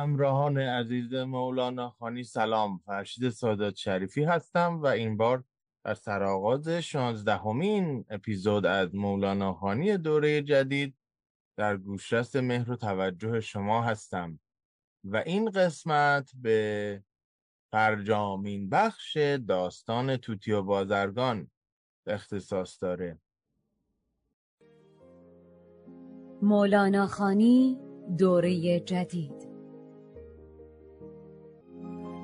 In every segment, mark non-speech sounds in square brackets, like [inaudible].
همراهان عزیز مولانا خانی سلام. فرشید سادات شریفی هستم و این بار در سرآغاز شانزدهمین اپیزود از مولانا خانی دوره جدید در گوشرس مهر و توجه شما هستم. و این قسمت به فرجامین بخش داستان توتی و بازرگان اختصاص داره. مولانا خانی دوره جدید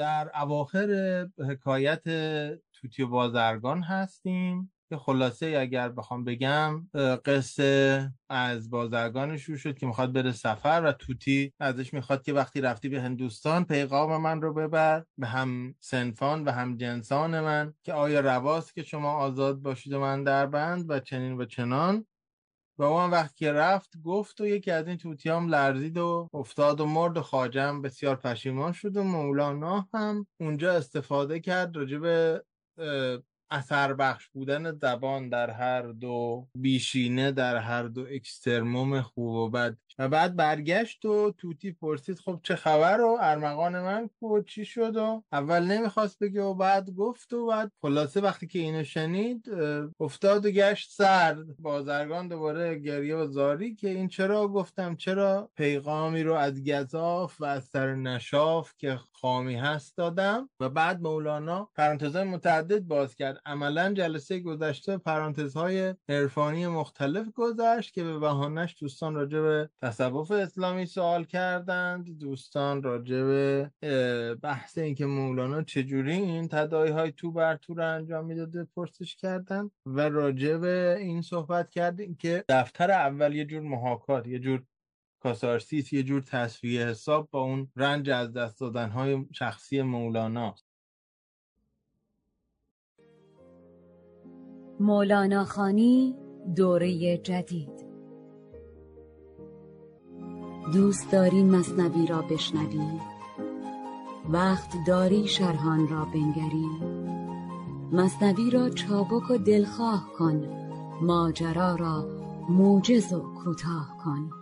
در اواخر حکایت توتی بازرگان هستیم که خلاصه اگر بخوام بگم قصه از بازرگان شروع شد که می‌خواد بره سفر و توتی ازش می‌خواد که وقتی رفتی به هندوستان پیغام من رو ببر به هم سنفان و هم جنسان من که آیا رواست که شما آزاد باشید و من در بند و چنین و چنان. و اون وقتی که رفت گفت و یکی از این توتیام لرزید و افتاد و مرد و خاجم بسیار پشیمان شد و مولانا هم اونجا استفاده کرد راجب اثر بخش بودن زبان در هر دو بیشینه در هر دو اکسترموم خوب و بد. و بعد برگشت و توتی پرسید خب چه خبر و ارمغان من کو چی شد و اول نمی‌خواست بگه و بعد گفت و بعد خلاصه وقتی که اینو شنید افتاد و گشت سرد بازرگان دوباره گریه و زاری که این چرا؟ گفتم چرا پیغامی رو از گذاف و از سر نشاف که خامی هست دادم و بعد مولانا پرانتزهای متعدد باز کرد. عملا جلسه گذشته پرانتزهای عرفانی مختلف گذشت که به بهانش دوستان راجع به تصوف اسلامی سوال کردند دوستان راجع به بحث اینکه مولانا چجوری این تدایی های تو بر تو رو انجام می‌داده پرسش کردند و راجع به این صحبت کردیم که دفتر اول یه جور محاکات یه جور کاسارسیس یه جور تصویه حساب با اون رنج از دست دادن های شخصی مولانا. مولانا خانی دوره جدید. دوست داری مصنوی را بشنوی؟ وقت داری شرحان را بنگری؟ مصنوی را چابک و دلخواه کن ماجرا را موجز و کوتاه کن.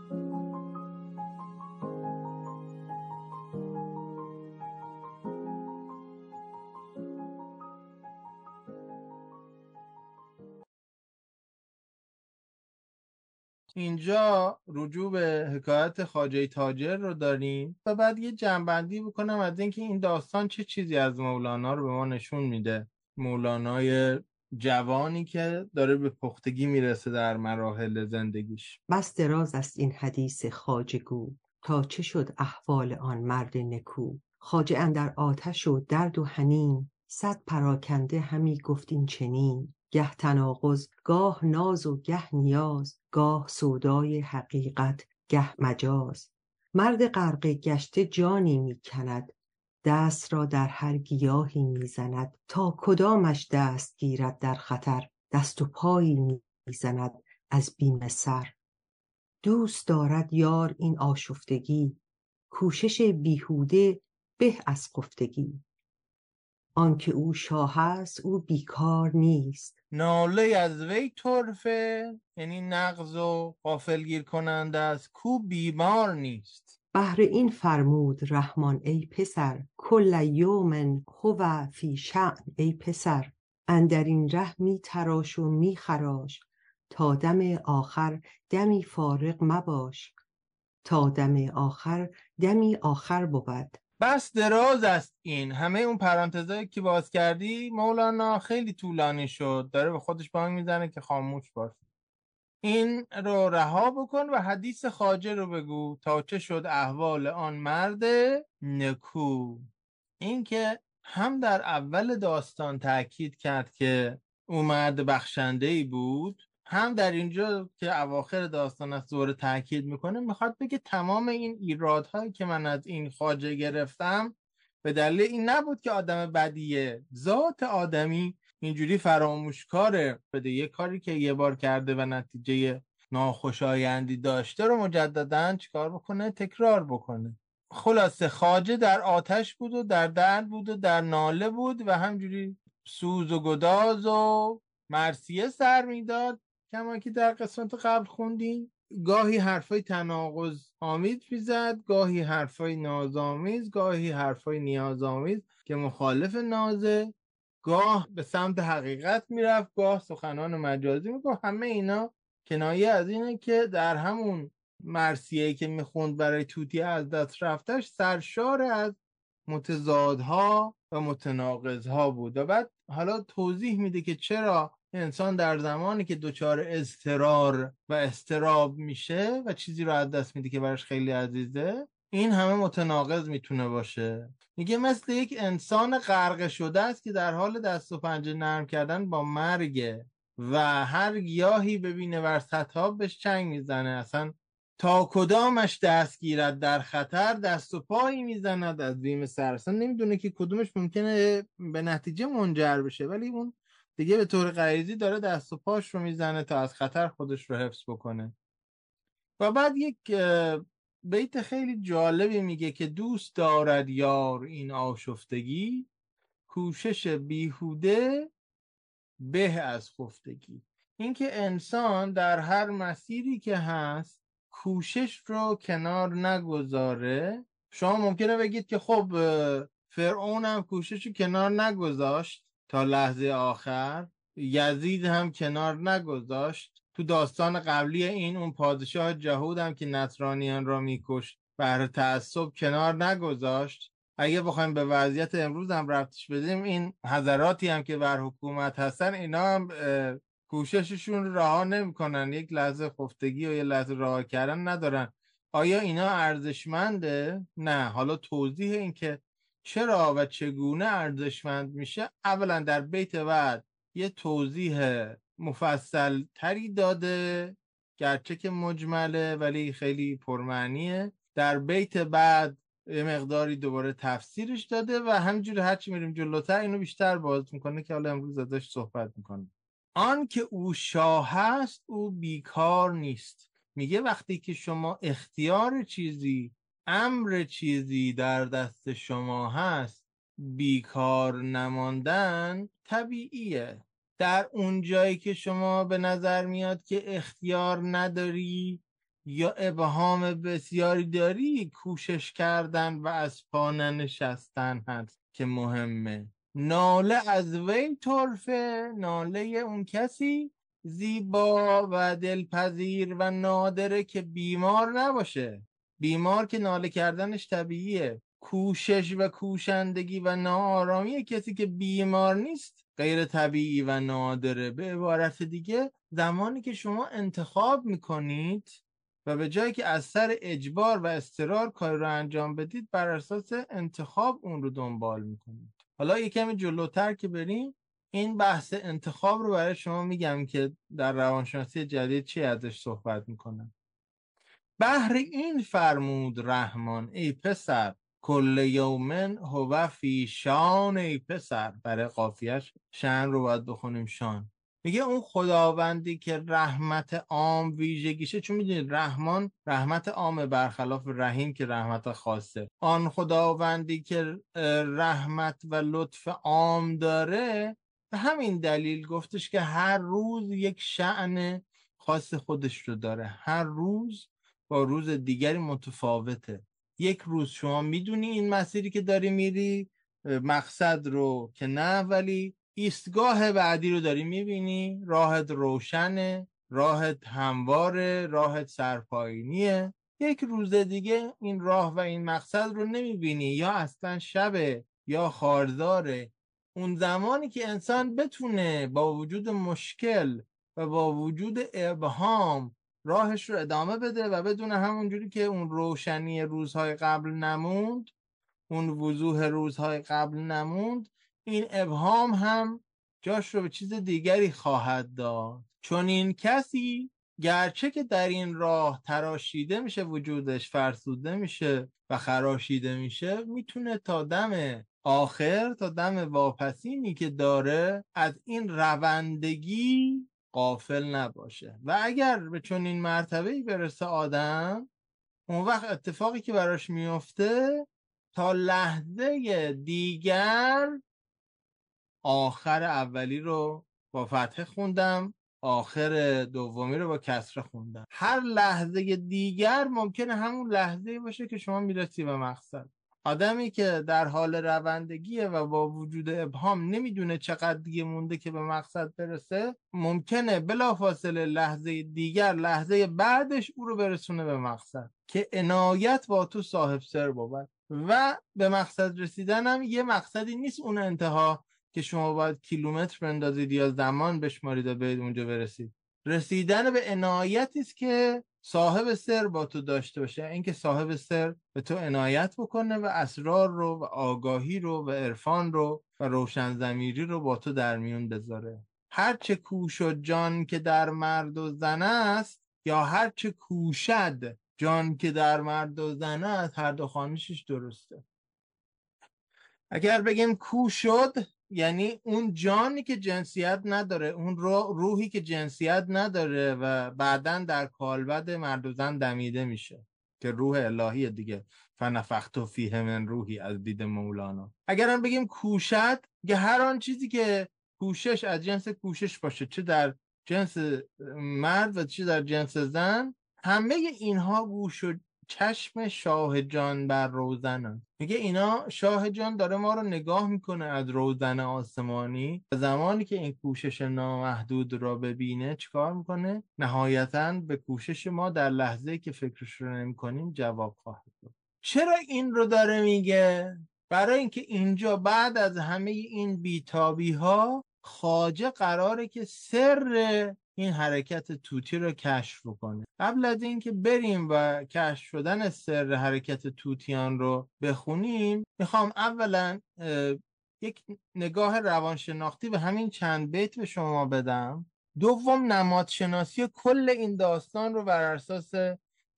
اینجا رجوع به حکایت خاجه تاجر رو داریم و بعد یه جنبندی بکنم از اینکه این داستان چه چیزی از مولانا رو به ما نشون میده. مولانای جوانی که داره به پختگی می‌رسه در مراحل زندگیش. بس دراز است این حدیث خاجگو تا چه شد احوال آن مرد نکو؟ خاجه اندر آتش و درد و حنین صد پراکنده همی گفت این چنین. گه تناقض گاه ناز و گه نیاز گاه سودای حقیقت گه مجاز. مرد غرق گشته جانی می کند دست را در هر گیاهی می زند تا کدامش دست گیرد در خطر دست و پایی می زند از بیم سر. دوست دارد یار این آشفتگی کوشش بیهوده به از خفتگی. آنکه او شاه است او بیکار نیست. ناله از وی طرفه یعنی نغز و غافلگیر کننده است کو بیمار نیست. بهر این فرمود رحمان ای پسر کل یوم هو فی شأن ای پسر. اندر این ره می تراش و می خراش تا دم آخر دمی فارغ مباش. تا دم آخر دمی آخر بود. بس دراز است این. همه اون پرانتزایی که باز کردی مولانا خیلی طولانی شد. داره به خودش بانگ می‌زنه که خاموش باش. این رو رها بکن و حدیث خاجه رو بگو. تا چه شد احوال آن مرد نکو. این که هم در اول داستان تاکید کرد که او مرد بخشنده ای بود هم در اینجا که اواخر داستان از دوره تاکید می‌کنه می‌خواد بگه تمام این ایرادهایی که من از این خاجه گرفتم به دلیل این نبود که آدم بدیه. ذات آدمی اینجوری فراموشکاره بده یه کاری که یه بار کرده و نتیجه ناخوشایندی داشته رو مجددا چیکار بکنه؟ تکرار بکنه. خلاصه خاجه در آتش بود و در درد بود و در ناله بود و همجوری سوز و گداز و مرسیه سر می‌داد. کما که در قسمت قبل خوندیم. گاهی حرفای تناقض آمیز می‌زد گاهی حرفای نازآمیز گاهی حرفای نیازآمیز که مخالف نازه. گاه به سمت حقیقت می‌رفت گاه سخنان مجازی می‌گفت همه اینا کنایه از اینه که در همون مرسیه که می‌خوند برای توتی از دست رفتش سرشار از متضادها و متناقضها بود. و بعد حالا توضیح میده که چرا انسان در زمانی که دچار اضطرار و استراب میشه و چیزی رو از دست میده که براش خیلی عزیزه این همه متناقض می‌تونه باشه. میگه مثل یک انسان غرق شده است که در حال دست و پنجه نرم کردن با مرگه و هر گیاهی ببینه بر سطح بهش چنگ می‌زنه. اصلا تا کدامش دست گیرد در خطر دست و پایی می‌زند از بیم سر. اصلا نمی‌دونه که کدومش ممکنه به نتیجه منجر بشه ولی اون دیگه به طور غریزی داره دست و پاش رو می‌زنه تا از خطر خودش رو حفظ بکنه. و بعد یک بیت خیلی جالبی میگه که دوست دارد یار این آشفتگی کوشش بیهوده به از خفتگی. اینکه انسان در هر مسیری که هست کوشش رو کنار نگذاره. شما ممکنه بگید که خب فرعون هم کوشش رو کنار نگذاشت. تا لحظه آخر. یزید هم کنار نگذاشت. تو داستان قبلی این اون پادشاه جهود هم که نصرانیان را میکشت بر تعصب کنار نگذاشت. اگه بخوایم به وضعیت امروز هم رفتش بدیم این حضراتی هم که بر حکومت هستن اینا هم کوشششون رها نمی‌کنن. یک لحظه خفتگی و یک لحظه رها کردن ندارن. آیا اینا ارزشمنده؟ نه. حالا توضیح این که چرا و چگونه ارزشمند میشه؟ اولا در بیت بعد یه توضیح مفصل تری داده گرچه که مجمله ولی خیلی پرمعنیه. در بیت بعد یه مقداری دوباره تفسیرش داده و همینجوری هرچی میریم جلوتر اینو بیشتر باز می‌کنه که حالا امروز ازش صحبت می‌کنه آن که او شاه هست او بیکار نیست. میگه وقتی که شما اختیار چیزی امر چیزی در دست شما هست بیکار نماندن طبیعیه. در اون جایی که شما به نظر میاد که اختیار نداری یا ابهام بسیاری داری کوشش کردن و از پا نشستن هست که مهمه. ناله از وی طرفه ناله اون کسی زیبا و دلپذیر و نادره که بیمار نباشه. بیمار که ناله کردنش طبیعیه. کوشش و کوشندگی و ناآرامی کسی که بیمار نیست غیر طبیعی و نادره. به عبارت دیگه زمانی که شما انتخاب می‌کنید و به جایی که از سر اجبار و استرار کار رو انجام بدید بر اساس انتخاب اون رو دنبال می‌کنید. حالا یه کمی جلوتر که بریم این بحث انتخاب رو برای شما میگم که در روانشناسی جدید چی ازش صحبت می‌کنم. بهر این فرمود رحمان ای پسر کل یومن هو فی شان ای پسر. برای قافیش شن رو باید بخونیم شان. میگه اون خداوندی که رحمت عام ویژگیشه چون می‌دونید رحمان رحمت عام برخلاف رحیم که رحمت خاصه. آن خداوندی که رحمت و لطف عام داره به همین دلیل گفتش که هر روز یک شعن خاص خودش رو داره. هر روز با روز دیگری متفاوته. یک روز شما می‌دونی این مسیری که داری میری مقصد رو که نه ولی ایستگاه بعدی رو داری می‌بینی. راحت روشنه راحت همواره راحت سرپایینیه. یک روز دیگه این راه و این مقصد رو نمی‌بینی. یا اصلا شبه یا خارداره. اون زمانی که انسان بتونه با وجود مشکل و با وجود ابهام راهش رو ادامه بده و بدون همونجوری که اون روشنی روزهای قبل نموند اون وضوح روزهای قبل نموند این ابهام هم جاش رو به چیز دیگری خواهد داد. چون این کسی گرچه که در این راه تراشیده میشه وجودش فرسوده میشه و خراشیده میشه می‌تونه تا دم آخر تا دم واپسینی که داره از این روندگی قافل نباشه. و اگر به چون این مرتبه برسه آدم اون وقت اتفاقی که براش میفته تا لحظه دیگر آخر اولی رو با فتحه خوندم آخر دومی رو با کسره خوندم. هر لحظه دیگر ممکنه همون لحظه باشه که شما می‌رسی به مقصد. آدمی که در حال روندگیه و با وجود ابهام نمی‌دونه چقدر دیگه مونده که به مقصد برسه ممکنه بلافاصله لحظه دیگر لحظه بعدش او رو برسونه به مقصد که عنایت با تو صاحب سر بود. و به مقصد رسیدن هم یه مقصدی نیست اون انتها که شما باید کیلومتر بندازید یا زمان بشمارید و به اونجا برسید. رسیدن به عنایتی است که صاحب سر با تو داشته باشه اینکه صاحب سر به تو عنایت بکنه و اسرار رو و آگاهی رو و عرفان رو و روشن زمیری رو با تو در میون بذاره. هرچه کوش و جان که در مرد و زن است یا هرچه کوشد جان که در مرد و زن است هر دو خانشش درسته. اگر بگیم کو شد یعنی اون جانی که جنسیت نداره اون روحی که جنسیت نداره و بعدا در کالبد مرد و زن دمیده میشه که روح الهی دیگه. فنفخت و فیه من روحی از دید مولانا. اگر هم بگیم کوشد که هر آن چیزی که کوشش از جنس کوشش باشه چه در جنس مرد و چه در جنس زن همه اینها گوش و چشم شاه جان بر روزن میگه اینا شاه جان داره ما رو نگاه می‌کنه از روزن آسمانی. و زمانی که این کوشش نامحدود را ببینه چیکار می‌کنه؟ نهایتا به کوشش ما در لحظه که فکرش رو نمی‌کنیم جواب خواهد داد. چرا این رو داره میگه؟ برای اینکه اینجا بعد از همه این بیتابی ها خاجه قراره که سر این حرکت توتی رو کشف کنه قبل از اینکه بریم و کشف شدن سر حرکت توتیان رو بخونیم می‌خوام اولا یک نگاه روانشناختی به همین چند بیت به شما بدم. دوم نمادشناسی کل این داستان رو بر اساس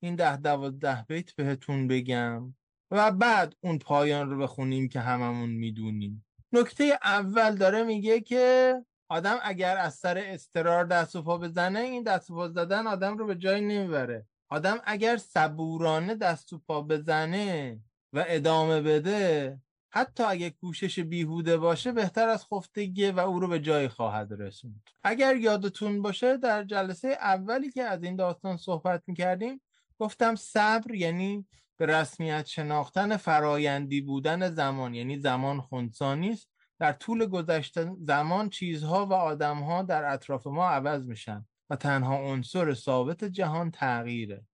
این ده دوازده بیت بهتون بگم. و بعد اون پایان رو بخونیم که هممون می‌دونیم. نکته اول داره میگه که آدم اگر از سر استرار دست و پا بزنه این دست و پا زدن آدم رو به جای نمی‌بره. آدم اگر صبورانه دست و پا بزنه و ادامه بده حتی اگه کوشش بیهوده باشه بهتر از خفتگیه و او رو به جای خواهد رسوند. اگر یادتون باشه در جلسه اولی که از این داستان صحبت می‌کردیم گفتم صبر یعنی به رسمیت شناختن فرایندی بودن زمان یعنی زمان خونسانی است در طول گذشته زمان چیزها و آدمها در اطراف ما عوض میشن و تنها عنصر ثابت جهان تغییره.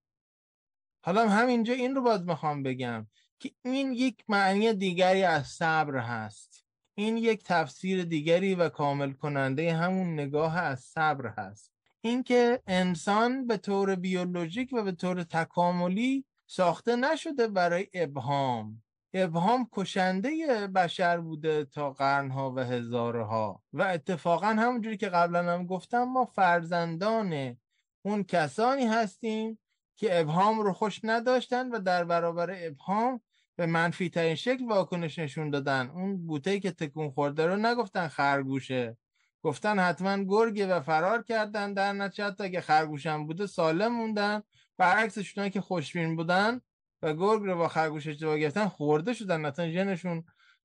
حالا همینجا این رو باز می‌خوام بگم که این یک معنی دیگری از صبر هست. این یک تفسیر دیگری و کامل کننده همون نگاه از صبر هست. اینکه انسان به طور بیولوژیک و به طور تکاملی ساخته نشده برای ابهام. ابهام کشنده بشر بوده تا قرنها و هزارها و اتفاقا همونجوری که قبلا هم گفتم ما فرزندان اون کسانی هستیم که ابهام رو خوش نداشتن و در برابر ابهام به منفی ترین شکل واکنش نشون دادن. اون بوته که تکون خورده رو نگفتن خرگوشه. گفتن حتما گرگه و فرار کردن در نتیجه حتی اگه خرگوشم بوده سالم موندن. برعکسشون که خوشبین بودن و گرگ رو با خرگوش اشتباه گرفتن خورده شدن. مثلا ژنشون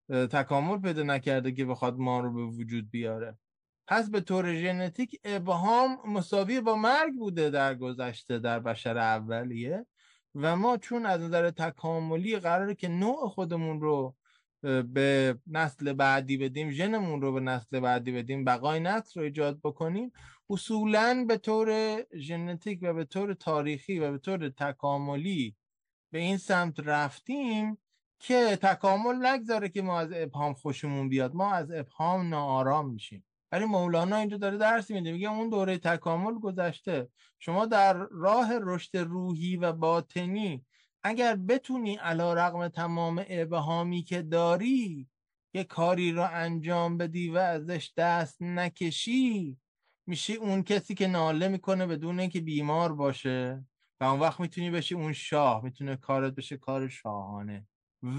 تکامل پیدا نکرده که بخواد ما رو به وجود بیاره. پس به طور ژنتیک ابهام مساوی با مرگ بوده در گذشته در بشر اولیه. و ما چون از نظر تکاملی قراره که نوع خودمون رو به نسل بعدی بدیم ژنمون رو به نسل بعدی بدیم بقای نسل رو ایجاد بکنیم اصولا به طور ژنتیک و به طور تاریخی و به طور تکاملی به این سمت رفتیم که تکامل نگذاره که ما از ابهام خوشمون بیاد. ما از ابهام ناآرام میشیم. ولی مولانا اینجا داره درس میده میگه اون دوره تکامل گذشته شما در راه رشد روحی و باطنی اگر بتونی علا رقم تمام ابهامی که داری یه کاری رو انجام بدی و ازش دست نکشی میشی اون کسی که ناله می‌کنه بدون اینکه بیمار باشه. و اون وقت می‌تونی بشی اون شاه می‌تونه کارت بشه کار شاهانه.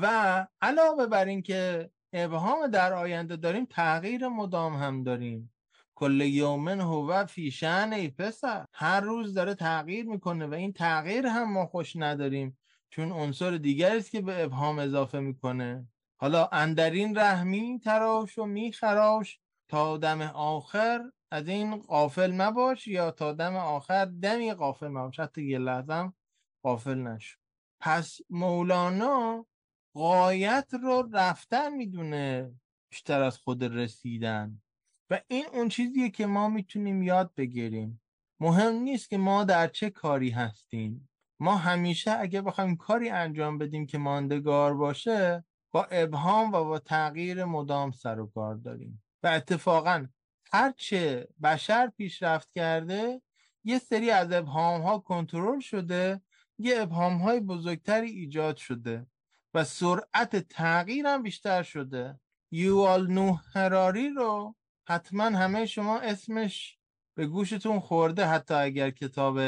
و علاوه بر اینکه ابهام در آینده داریم تغییر مدام هم داریم. کل یومن هو فی شأن ای پسر. هر روز داره تغییر می‌کنه و این تغییر هم ما خوش نداریم. چون عنصر دیگری است که به ابهام اضافه می‌کنه. حالا اندرین رحمی تراش و میخراش تا دم آخر از این قافل مباش یا تا دم آخر دمی قافل مباش. حتی یه لحظم قافل نشو. پس مولانا قایت رو رفتن می‌دونه بیشتر از خود رسیدن. و این اون چیزیه که ما می‌تونیم یاد بگیریم. مهم نیست که ما در چه کاری هستیم. ما همیشه اگه بخوایم کاری انجام بدیم که ماندگار باشه با ابهام و با تغییر مدام سر و کار داریم. و اتفاقا هرچه بشر پیشرفت کرده یه سری از ابهام ها کنترل شده یه ابهام های بزرگتری ایجاد شده و سرعت تغییر هم بیشتر شده. یوال نو هراری رو حتما همه شما اسمش به گوشتون خورده حتی اگر کتاب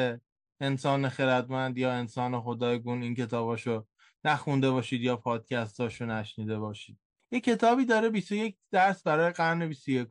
انسان خردمند یا انسان خدایگون این کتاباشو نخونده باشید یا پادکستاشو نشنیده باشید. یه کتابی داره 21 درس برای قرن 21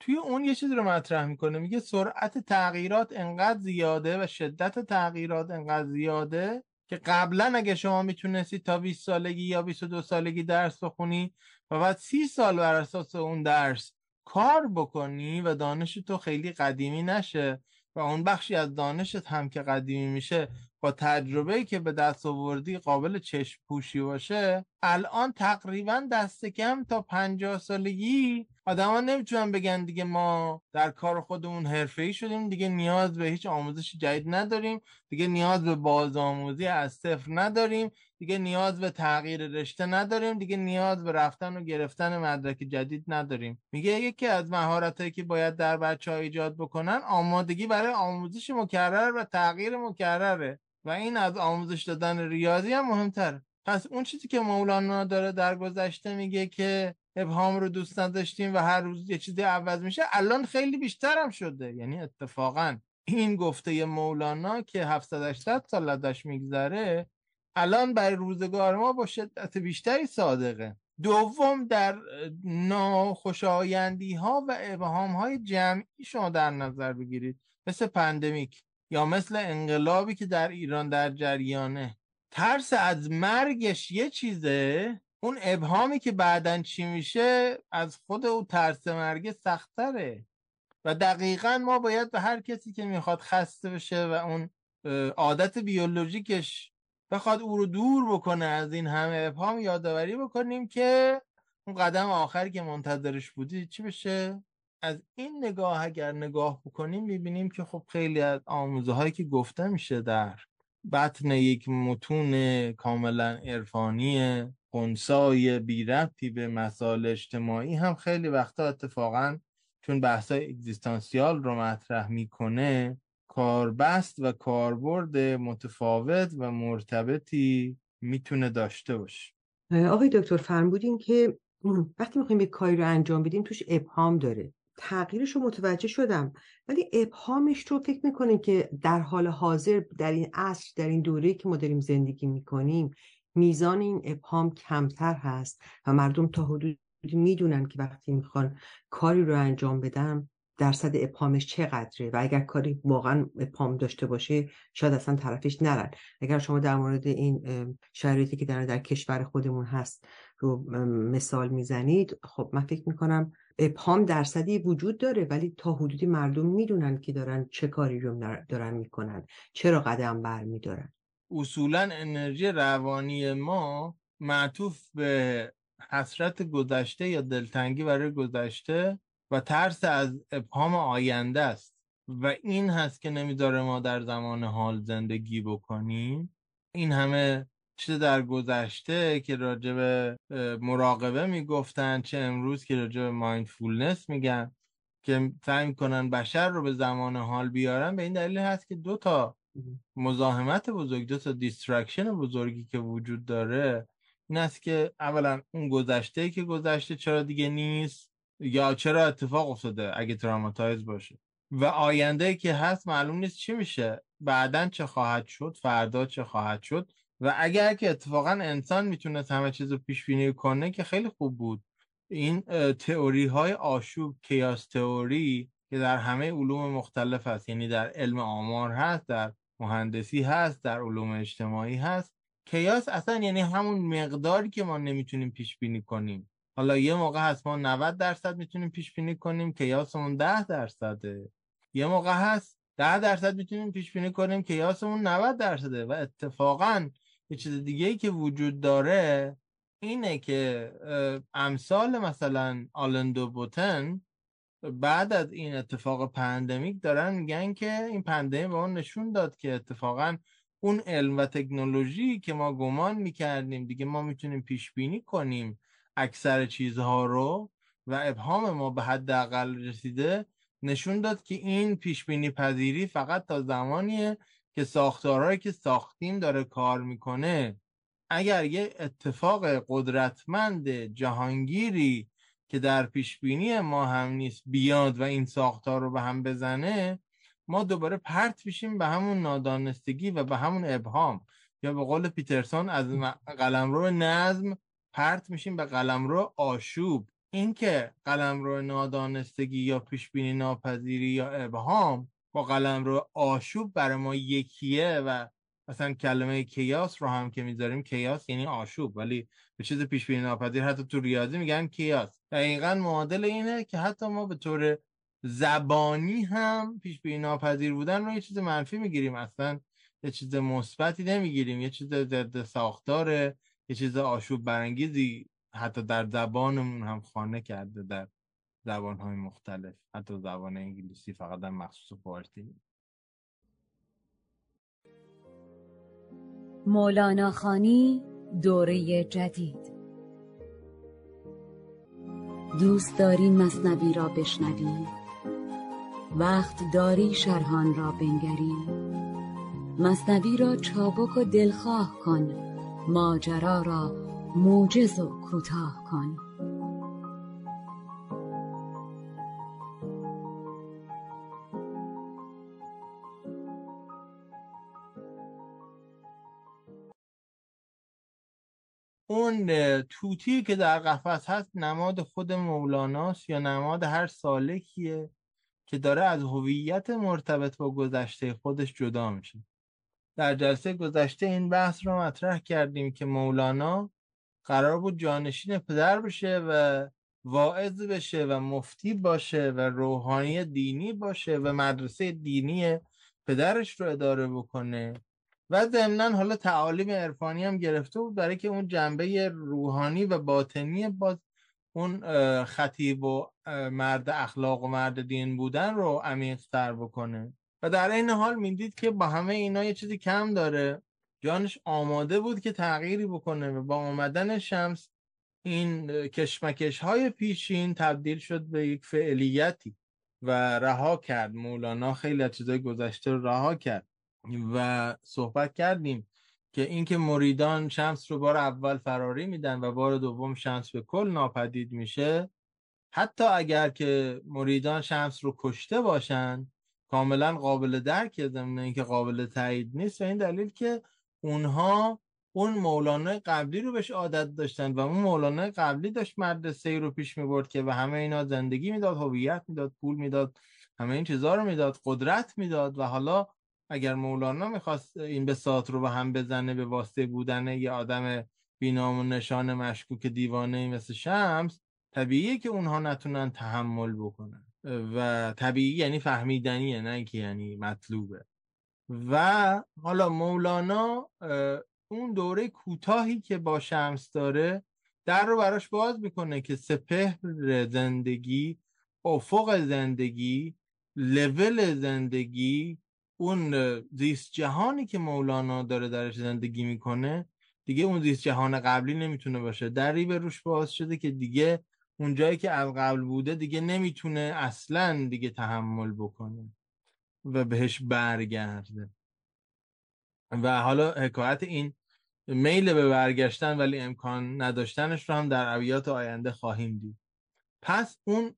توی اون یه چیزی رو مطرح می‌کنه میگه سرعت تغییرات انقدر زیاده و شدت تغییرات انقدر زیاده که قبلا اگه شما می‌تونستید تا 20 سالگی یا 22 سالگی درس بخونی و بعد 30 سال بر اساس اون درس کار بکنی و دانش تو خیلی قدیمی نشه و اون بخشی از دانشت هم که قدیمی میشه با تجربه که به دست آوردی قابل چشم پوشی باشه الان تقریبا دست کم تا پنجاه سالگی آدما نمی‌تونن بگن دیگه ما در کار خودمون حرفه‌ای شدیم دیگه نیاز به هیچ آموزش جدید نداریم دیگه نیاز به بازآموزی از صفر نداریم دیگه نیاز به تغییر رشته نداریم دیگه نیاز به رفتن و گرفتن مدرک جدید نداریم. میگه یکی از مهارتایی که باید در بچه ها ایجاد بکنن آمادگی برای آموزش مکرر و تغییر مکرره. و این از آموزش دادن ریاضی هم مهمتر. پس اون چیزی که مولانا داره در گذشته میگه که ابهام رو دوست نداشتیم و هر روز یه چیزی عوض میشه الان خیلی بیشتر هم شده. یعنی اتفاقا این گفته مولانا که 700 800 سال ازش میگذره الان برای روزگار ما با شدت بیشتری صادقه. دوم در ناخوشایندی ها و ابهام های جمعی شما در نظر بگیرید. مثل پندمیک. یا مثل انقلابی که در ایران در جریانه. ترس از مرگش یه چیزه؟ اون ابهامی که بعدا چی میشه؟ از خود او ترس مرگ سختره. و دقیقا ما باید به هر کسی که می‌خواد خسته بشه و اون عادت بیولوژیکش بخواد او رو دور بکنه از این همه ابهام یادآوری بکنیم که اون قدم آخری که منتظرش بودی چی بشه؟ از این نگاه اگر نگاه بکنیم می‌بینیم که خب خیلی از آموزه هایی که گفته میشه در بطن یک متون کاملا عرفانی خونسای بی ربطی به مسائل اجتماعی هم خیلی وقتا اتفاقا چون بحثای اگزیستانسیال رو مطرح می‌کنه کاربست و کاربرد متفاوت و مرتبطی می‌تونه داشته باشه. آقای دکتر فرمودین که [clears throat] وقتی می‌خوایم یک کاری رو انجام بدیم توش ابهام داره. تغییرش رو متوجه شدم. ولی ابهامش رو فکر می‌کنه که در حال حاضر در این عصر در این دوره که ما داریم زندگی می‌کنیم میزان این ابهام کمتر هست و مردم تا حدودی می‌دونن که وقتی می‌خوان کاری رو انجام بدم درصد ابهامش چقدره و اگر کاری واقعا ابهام داشته باشه شاید اصلا طرفش نرن. اگر شما در مورد این شرایطی که در, در کشور خودمون هست رو مثال می‌زنید خب من فکر می‌کنم ابهام درصدی وجود داره ولی تا حدودی مردم می‌دونن که دارن چه کاری رو دارن می‌کنن چرا قدم بر میدارن اصولا انرژی روانی ما معطوف به حسرت گذشته یا دلتنگی برای گذشته و ترس از ابهام آینده است. و این هست که نمیداره ما در زمان حال زندگی بکنیم. این همه چه در گذشته که راجع به مراقبه می‌گفتن چه امروز که راجع به mindfulness میگن که سعی می‌کنن بشر رو به زمان حال بیارن به این دلیل هست که دو تا مزاحمت بزرگ دو تا distraction بزرگی که وجود داره این است که اولا اون گذشته که گذشته چرا دیگه نیست؟ یا چرا اتفاق افتاده اگه تراماتایز باشه؟ و آینده که هست معلوم نیست چی میشه. بعدا چه خواهد شد؟ فردا چه خواهد شد؟ و اگر که اتفاقا انسان می‌تونست همه چیز رو پیش بینی کنه که خیلی خوب بود. این تئوری های آشوب کیاس تئوری که در همه علوم مختلف هست یعنی در علم آمار هست در مهندسی هست در علوم اجتماعی هست. کیاس اصلا یعنی همون مقداری که ما نمی‌تونیم پیش بینی کنیم. حالا یه موقع هست ما 90 درصد می‌تونیم پیش بینی کنیم کیاسمون 10 درصده. یه موقع هست 10 درصد می‌تونیم پیش بینی کنیم کیاسمون 90 درصده. و اتفاقا یه چیز دیگه ای که وجود داره اینه که امثال مثلا آلندو بوتن بعد از این اتفاق pandemic دارن میگن که این pandemic بهمون نشون داد که اتفاقا اون علم و تکنولوژی که ما گمان می‌کردیم دیگه ما می‌تونیم پیش بینی کنیم اکثر چیزها رو و ابهام ما به حداقل رسیده نشون داد که این پیش بینی پذیری فقط تا زمانیه که ساختارهایی که ساختیم داره کار می‌کنه اگر یه اتفاق قدرتمند جهانگیری که در پیش بینی ما هم نیست بیاد و این ساختار رو به هم بزنه ما دوباره پرت میشیم به همون نادانستگی و به همون ابهام. یا به قول پیترسون از قلمرو نظم پرت میشیم به قلمرو آشوب. اینکه قلمرو نادانستگی یا پیش بینی ناپذیری یا ابهام با قلمرو آشوب برای ما یکیه و مثلا کلمه کیاس رو هم که می‌ذاریم کیاس یعنی آشوب ولی به چیز پیش بینی ناپذیر حتی تو ریاضی میگن کیاس. دقیقا معادل اینه که حتی ما به طور زبانی هم پیش بینی ناپذیر بودن رو یه چیز منفی می‌گیریم. اصلا یه چیز مثبتی نمی‌گیریم. یه چیز ضد ساختاره یه چیز آشوب برانگیزی حتی در زبانمون هم خانه کرده در زبانهای مختلف حتی زبان انگلیسی فقط در مخصوص فارسی. مولانا خانی دوره جدید. دوست داری مصنوی را بشنوی؟ وقت داری شرحان را بنگری؟ مصنوی را چابک و دلخواه کن ماجرا را موجز و کوتاه کن. اون توتی که در قفس هست نماد خود مولاناست یا نماد هر سالکیه که داره از هویت مرتبط با گذشته خودش جدا میشه. در جلسه گذشته این بحث رو مطرح کردیم که مولانا قرار بود جانشین پدر بشه و واعظ بشه و مفتی باشه و روحانی دینی باشه و مدرسه دینی پدرش رو اداره بکنه. و ضمنا حالا تعالیم عرفانی هم گرفته بود برای که اون جنبه روحانی و باطنی باز اون خطیب و مرد اخلاق و مرد دین بودن رو عمیق تر بکنه. و در این حال می‌دید که با همه اینا یه چیزی کم داره. جانش آماده بود که تغییری بکنه و با آمدن شمس این کشمکش های پیشین تبدیل شد به یک فعلیتی و رها کرد. مولانا خیلی از چیزای گذشته رو رها کرد. و صحبت کردیم که اینکه مریدان شمس رو بار اول فراری میدن و بار دوم شمس به کل ناپدید میشه حتی اگر که مریدان شمس رو کشته باشن کاملا قابل درک ضمن اینکه قابل تایید نیست. و این دلیل که اونها اون مولانا قبلی رو بهش عادت داشتن و اون مولانا قبلی داشت مدرسه رو پیش می‌برد که به همه اینا زندگی می‌داد هویت می‌داد پول می‌داد همه این چیزها رو می‌داد قدرت می‌داد و حالا اگر مولانا می‌خواست این به سات رو به هم بزنه به واسطه بودن یه آدم بینام و نشان مشکوک دیوانه مثل شمس طبیعیه که اونها نتونن تحمل بکنن. و طبیعی یعنی فهمیدنیه نه که یعنی مطلوبه. و حالا مولانا اون دوره کوتاهی که با شمس داره در رو براش باز می‌کنه که سپهر زندگی افق زندگی لول زندگی اون زیست جهانی که مولانا داره درش زندگی می‌کنه دیگه اون زیست جهان قبلی نمی‌تونه باشه. دری به روش باز شده که دیگه اون جایی که از قبل بوده دیگه نمی‌تونه اصلا دیگه تحمل بکنه و بهش برگرده. و حالا حکایت این میل به برگشتن ولی امکان نداشتنش رو هم در ابیات آینده خواهیم دید. پس اون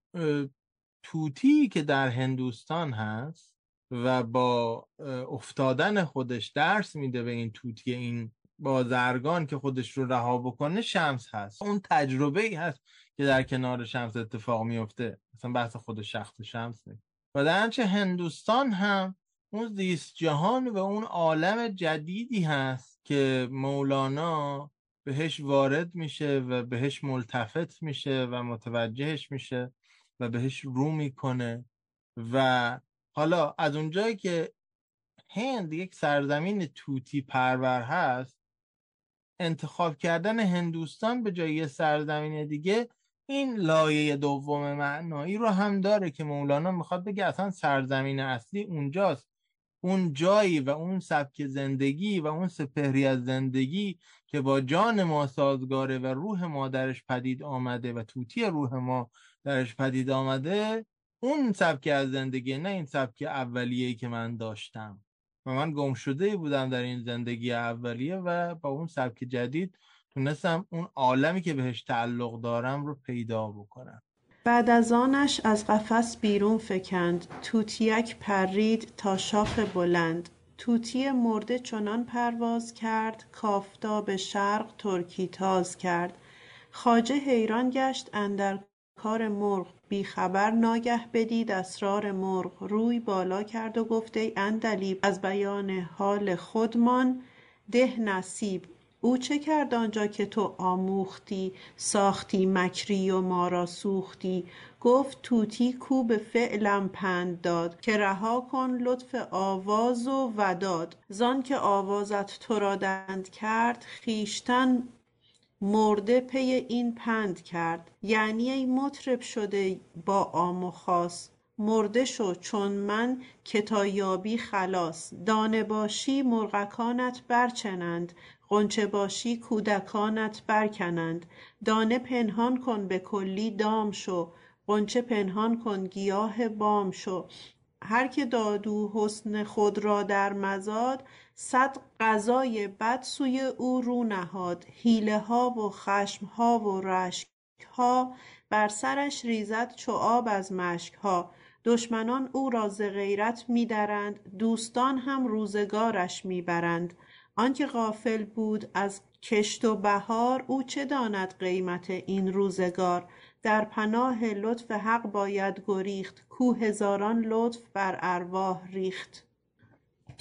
توتی که در هندوستان هست و با افتادن خودش درس میده به این توتی این بازرگان که خودش رو رها بکنه شمس هست. اون تجربه ای هست که در کنار شمس اتفاق میفته مثلا بحث خود شخص شمس نیست. و در هندوستان هم اون زیست جهان و اون عالم جدیدی هست که مولانا بهش وارد میشه و بهش ملتفت میشه و متوجهش میشه و بهش رو می‌کنه و حالا از اونجایی که هند یک سرزمین توتی پرور هست انتخاب کردن هندوستان به جای سرزمین دیگه این لایه دوم معنایی رو هم داره که مولانا می‌خواد بگه اصلا سرزمین اصلی اونجاست. اون جایی و اون سبک زندگی و اون سپهری از زندگی که با جان ما سازگاره و روح ما درش پدید آمده و توتی روح ما درش پدید آمده اون سبک از زندگی نه این سبک اولیه که من داشتم. و من گم شده بودم در این زندگی اولیه و با اون سبک جدید تونستم اون عالمی که بهش تعلق دارم رو پیدا بکنم. بعد از آنش از قفس بیرون فکند. توتیک پرید تا شاخ بلند. توتی مرده چنان پرواز کرد. کافتاب شرق ترکی تاز کرد. خواجه حیران گشت اندر کار مرغ. بیخبر ناگه بدید اسرار مرغ. روی بالا کرد و گفت ای عندلیب از بیان حال خودمان ده نصیب. او چه کرد آنجا که تو آموختی ساختی مکری و ما را سوختی؟ گفت توتی کو به فعلم پند داد که رها کن لطف آواز و وداد. زان که آوازت تو را دند کرد خویشتن مرده پی این پند کرد. یعنی ای مطرب شده با عام و خاص. مرده شو چون من که خلاص. دانه باشی مرغکانت برچنند. غنچه باشی کودکانت برکنند. دانه پنهان کن به کلی دام شو. غنچه پنهان کن گیاه بام شو. هر که داد او حسن خود را در مزاد صد قضای بد سوی او رو نهاد. حیله ها و خشم ها و رشک ها بر سرش ریزد چو آب از مشک ها دشمنان او را ز غیرت می درند دوستان هم روزگارش می برند آنکه غافل بود از کشت و بهار او چه داند قیمت این روزگار؟ در پناه لطف حق باید گریخت کو هزاران لطف بر ارواح ریخت.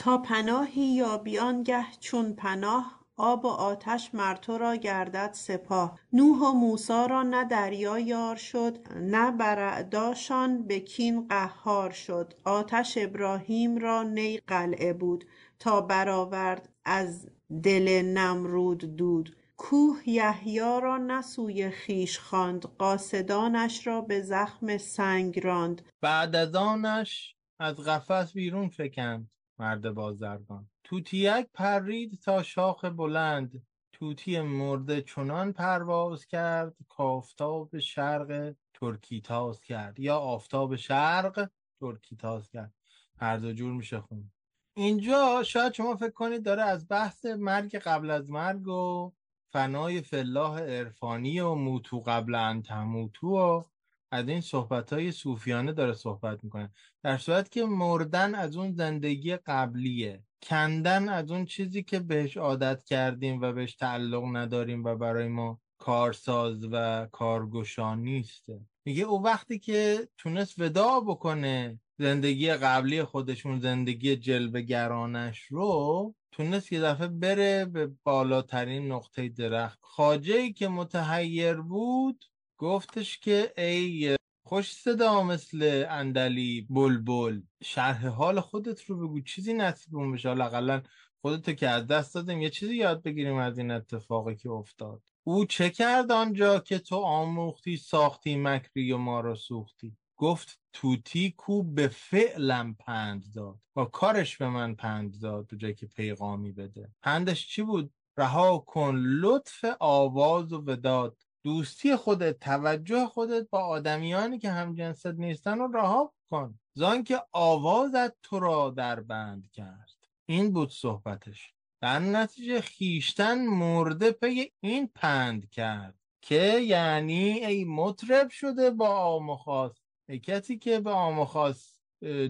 تا پناهی یابی آنگه چون پناه آب و آتش مر تو را گردد سپاه. نوح و موسی را نه دریا یار شد نه بر اعداشان به کین قهار شد. آتش ابراهیم را نی قلعه بود تا برآورد از دل نمرود دود. کوه یحیی را نه سوی خویش خواند قاصدانش را به زخم سنگ راند. بعد از آنش از قفس بیرون فکند. مرد بازرگان. توتیک پرید تا شاخ بلند. توتی مرده چنان پرواز کرد کافتاب شرق ترکی تاز کرد. یا آفتاب شرق ترکی تاز کرد. هر دو جور میشه خون اینجا شاید شما فکر کنید داره از بحث مرگ قبل از مرگ و فنای فلاح عرفانی و موتو قبل ان تموتو و از این صحبت های صوفیانه داره صحبت می‌کنه. در صورت که مردن از اون زندگی قبلیه. کندن از اون چیزی که بهش عادت کردیم و بهش تعلق نداریم و برای ما کارساز و کارگشا نیسته. میگه او وقتی که تونست ودا بکنه زندگی قبلی خودشون زندگی جلوگرانش رو تونست یه دفعه بره به بالاترین نقطه درخت. خاجه ای که متحیر بود گفتش که ای خوش صدا مثل اندلی بلبل. شرح حال خودت رو بگو. چیزی نصیبمون بشه. حالا خودتو که از دست دادیم یه چیزی یاد بگیریم از این اتفاقی که افتاد. او چه کرد آنجا که تو آموختی ساختی مکری و ما رو سوختی؟ گفت توتی کو به فعلم پند داد. با کارش به من پند داد به جایی که پیغامی بده. پندش چی بود؟ رها کن لطف آواز و وداد. دوستی خودت توجه خودت با آدمیانی که هم جنست نیستن رو رها کن. زان که آوازت تو را در بند کرد. این بود صحبتش. در نتیجه خیشتن مرده پی این پند کرد که یعنی ای مطرب شده با آمخواست ای کسی که به آمخواست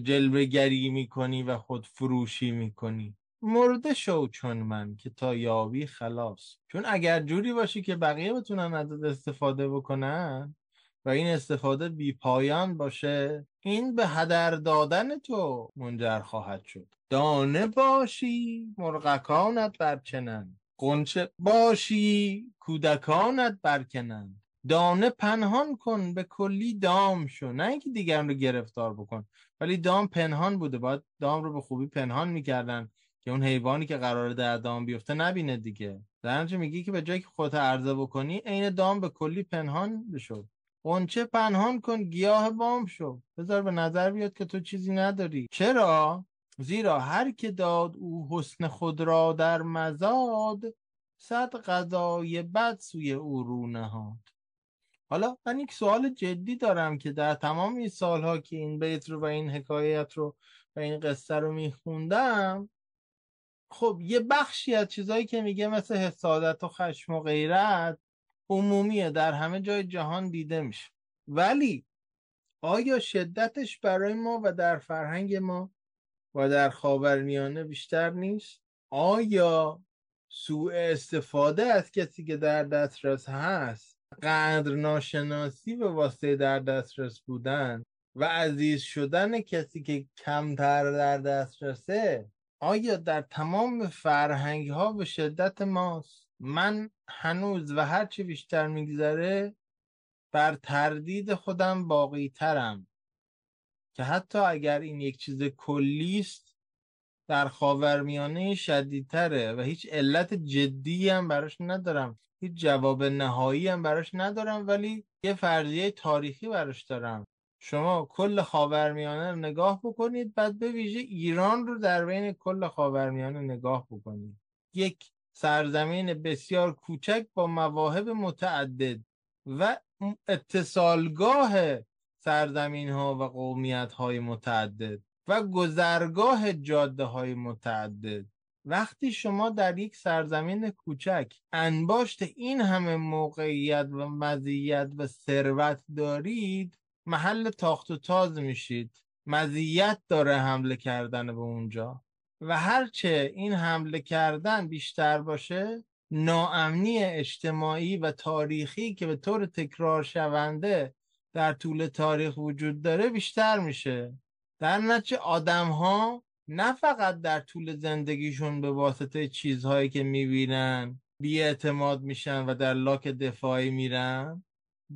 جلوه گری می‌کنی و خود فروشی می‌کنی. مرده شو چون من که تا یابی خلاص. چون اگر جوری باشی که بقیه بتونن ازت استفاده بکنن و این استفاده بی پایان باشه این به هدر دادن تو منجر خواهد شد. دانه باشی مرغکانت برکنن قنچه باشی کودکانت برکنن دانه پنهان کن به کلی دام شو. نه اینکه دیگران رو گرفتار بکن ولی دام پنهان بوده. باید دام رو به خوبی پنهان می‌کردن. که اون حیوانی که قراره در دام بیفته نبینه دیگه. در میگی که به جایی که خودت عرضه بکنی عین دام به کلی پنهان بشو قنچه پنهان کن گیاه بام شو. بذار به نظر بیاد که تو چیزی نداری. چرا؟ زیرا هر که داد او حسن خود را در مزاد صد قضای بد سوی او رو نهاد. حالا من یک سوال جدی دارم که در تمام این سالها که این بیت رو و این حکایت رو و این قصه رو میخوندم خب یه بخشی از چیزایی که میگه مثل حسادت و خشم و غیرت عمومیه در همه جای جهان دیده میشه. ولی آیا شدتش برای ما و در فرهنگ ما و در خاورمیانه بیشتر نیست؟ آیا سوء استفاده از کسی که در دسترس هست قدر ناشناسی به واسطه در دسترس بودن و عزیز شدن کسی که کمتر در دسترسه آیا در تمام فرهنگ ها به شدت ماست؟ من هنوز و هرچی بیشتر میگذره بر تردید خودم باقی ترم که حتی اگر این یک چیز کلی است در خاورمیانه شدیدتره و هیچ علت جدی هم براش ندارم. هیچ جواب نهایی هم براش ندارم ولی یه فرضیه تاریخی براش دارم. شما کل خاورمیانه رو نگاه بکنید بعد به ویژه ایران رو در بین کل خاورمیانه نگاه بکنید. یک سرزمین بسیار کوچک با مواهب متعدد و اتصالگاه سرزمین ها و قومیت های متعدد و گذرگاه جاده های متعدد. وقتی شما در یک سرزمین کوچک انباشت این همه موقعیت و مزیت و ثروت دارید محل تاخت و تاز میشید. مزیت داره حمله کردن به اونجا. و هرچه این حمله کردن بیشتر باشه ناامنی اجتماعی و تاریخی که به طور تکرار شونده در طول تاریخ وجود داره بیشتر میشه. در نتیجه آدم ها نه فقط در طول زندگیشون به واسطه چیزهایی که می‌بینن بیاعتماد میشن و در لاک دفاعی میرن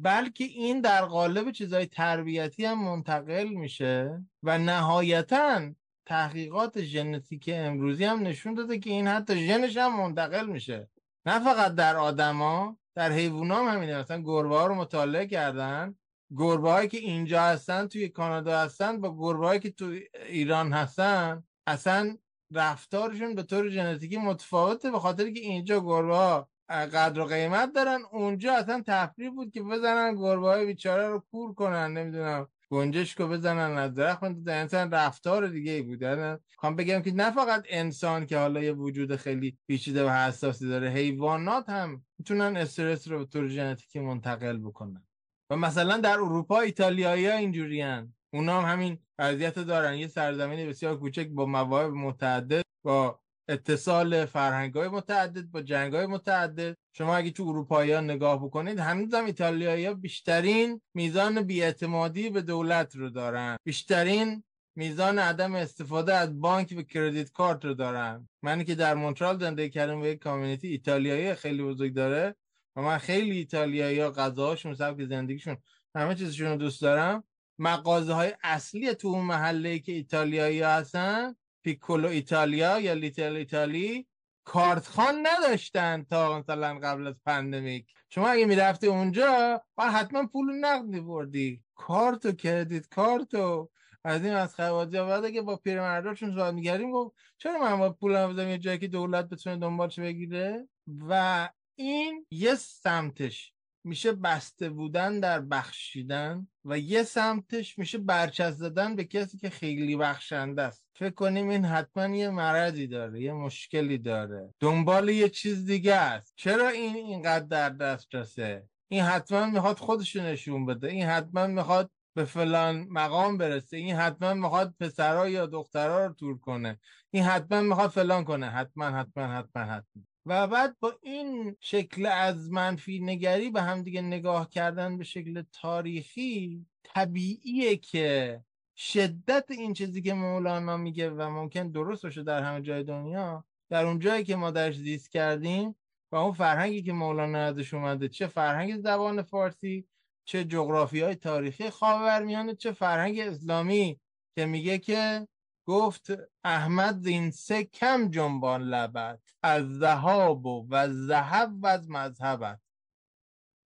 بلکه این در قالب چیزهای تربیتی هم منتقل میشه و نهایتا تحقیقات ژنتیک امروزی هم نشون داده که این حتی ژنش هم منتقل میشه. نه فقط در آدما در حیوونا هم همینه. مثلا گربه ها رو مطالعه کردن. گربه هایی که اینجا هستن توی کانادا هستن با گربه هایی که تو ایران هستن اصلا رفتارشون به طور ژنتیکی متفاوته به خاطر که اینجا گربه ها قدر و قیمت دارن. اونجا اصلا تفریح بود که بزنن گربه های بیچاره رو کور کنن نمی‌دونم گنجشکو بزنن از درخت در انسان رفتار دیگه ای بود. یعنی خوام بگم که نه فقط انسان که حالا یه وجود خیلی پیچیده و حساسی داره حیوانات هم می‌تونن استرس رو به طور ژنتیکی منتقل بکنن. و مثلا در اروپا ایتالیایی ها اینجوریان اونا هم همین وضعیت دارن. یه سرزمین بسیار کوچک با مواهب متعدد با اتصال فرهنگ های متعدد با جنگ های متعدد. شما اگه تو اروپایی ها نگاه بکنید هنوز هم ایتالیایی ها بیشترین میزان بیاعتمادی به دولت رو دارن. بیشترین میزان عدم استفاده از بانک و کردیت کارت رو دارن. منی که در مونترال زندگی کردم و یک کامیونیتی ایتالیایی خیلی بزرگ داره و من خیلی ایتالیایی ها غذاهاشون سبک زندگیشون همه چیزشون رو دوست دارم. مغازه های اصلی تو اون محله که ایتالیایی هستن پیکولو ایتالیا یا لیتل ایتالی کارتخان نداشتن تا مثلا قبل از پندمیک. شما اگه می‌رفتی اونجا باید حتما پول نقد میبردی. کارت و کردیت کارت و از این از خوادی بعد که با پیرمرداشون صحبت میگردیم گفت چرا من با پولم بزنم یه جایی که دولت بتونه دنبالش بگیره؟ و این یه سمتش میشه بسته بودن در بخشیدن و یه سمتش میشه برچست زدن به کسی که خیلی بخشنده است. فکر کنیم این حتما یه مرضی داره یه مشکلی داره. دنبال یه چیز دیگه است. چرا این اینقدر در دسترسه؟ این حتما می‌خواد خودشو نشون بده. این حتما می‌خواد به فلان مقام برسه. این حتما می‌خواد پسرها یا دخترها رو تور کنه. این حتما می‌خواد فلان کنه. حتما حتما حتما حتما. و بعد با این شکل از منفی نگری به هم دیگه نگاه کردن به شکل تاریخی طبیعیه که شدت این چیزی که مولانا میگه و ممکن درست باشه در همه جای دنیا در اون جایی که ما درش زیست کردیم و اون فرهنگی که مولانا ازش اومده چه فرهنگ زبان فارسی چه جغرافی های تاریخی خاورمیانه چه فرهنگ اسلامی که میگه که گفت احمد زین سه کم جنبان لبت از ذهاب و و ذهب و از مذهبت.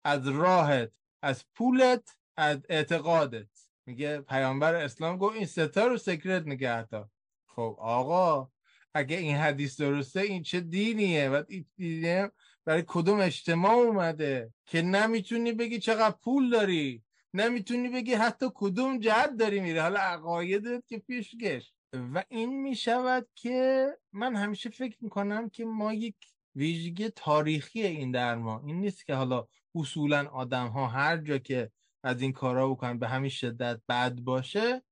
از راهت از پولت از اعتقادت. میگه پیامبر اسلام گفت این ستا رو سکرت نگه دار خب آقا اگه این حدیث درسته این چه دینیه؟ و این دینیه برای کدوم اجتماع اومده؟ که نمی‌تونی بگی چقدر پول داری. نمی‌تونی بگی حتی کدوم جهت داری میره حالا عقایدت که پیشگش و این می‌شود که من همیشه فکر می‌کنم که ما یک ویژگی تاریخی این در ما این نیست که حالا اصولا آدم ها هر جا که از این کارا بکنن به همین شدت بد باشه.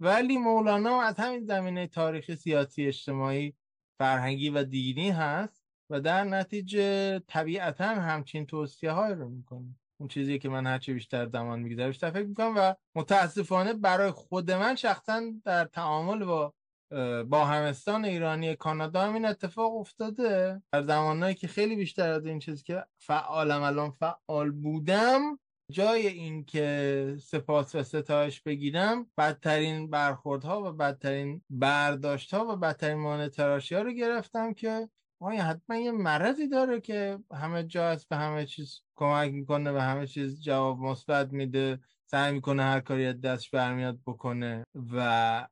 ولی مولانا از همین زمینه تاریخی سیاسی اجتماعی فرهنگی و دینی هست و در نتیجه طبیعتا همچین توصیه های رو می‌کنه. اون چیزی که من هرچی بیشتر زمان میگذره بیشتر فکر می‌کنم و متاسفانه برای خود من شخصا در تعامل با با همستان ایرانی کانادا هم این اتفاق افتاده. در زمانهایی که خیلی بیشتر از این چیزی که فعالم الان فعال بودم جای این که سپاس و ستایش بگیرم بدترین برخوردها و بدترین برداشتها و بدترین مانتراشی ها رو گرفتم که آیا حتما یه مرضی داره که همه جا هست به همه چیز کمک می‌کنه و همه چیز جواب مثبت میده سعی می‌کنه هر کاری از دستش برمیاد بکنه و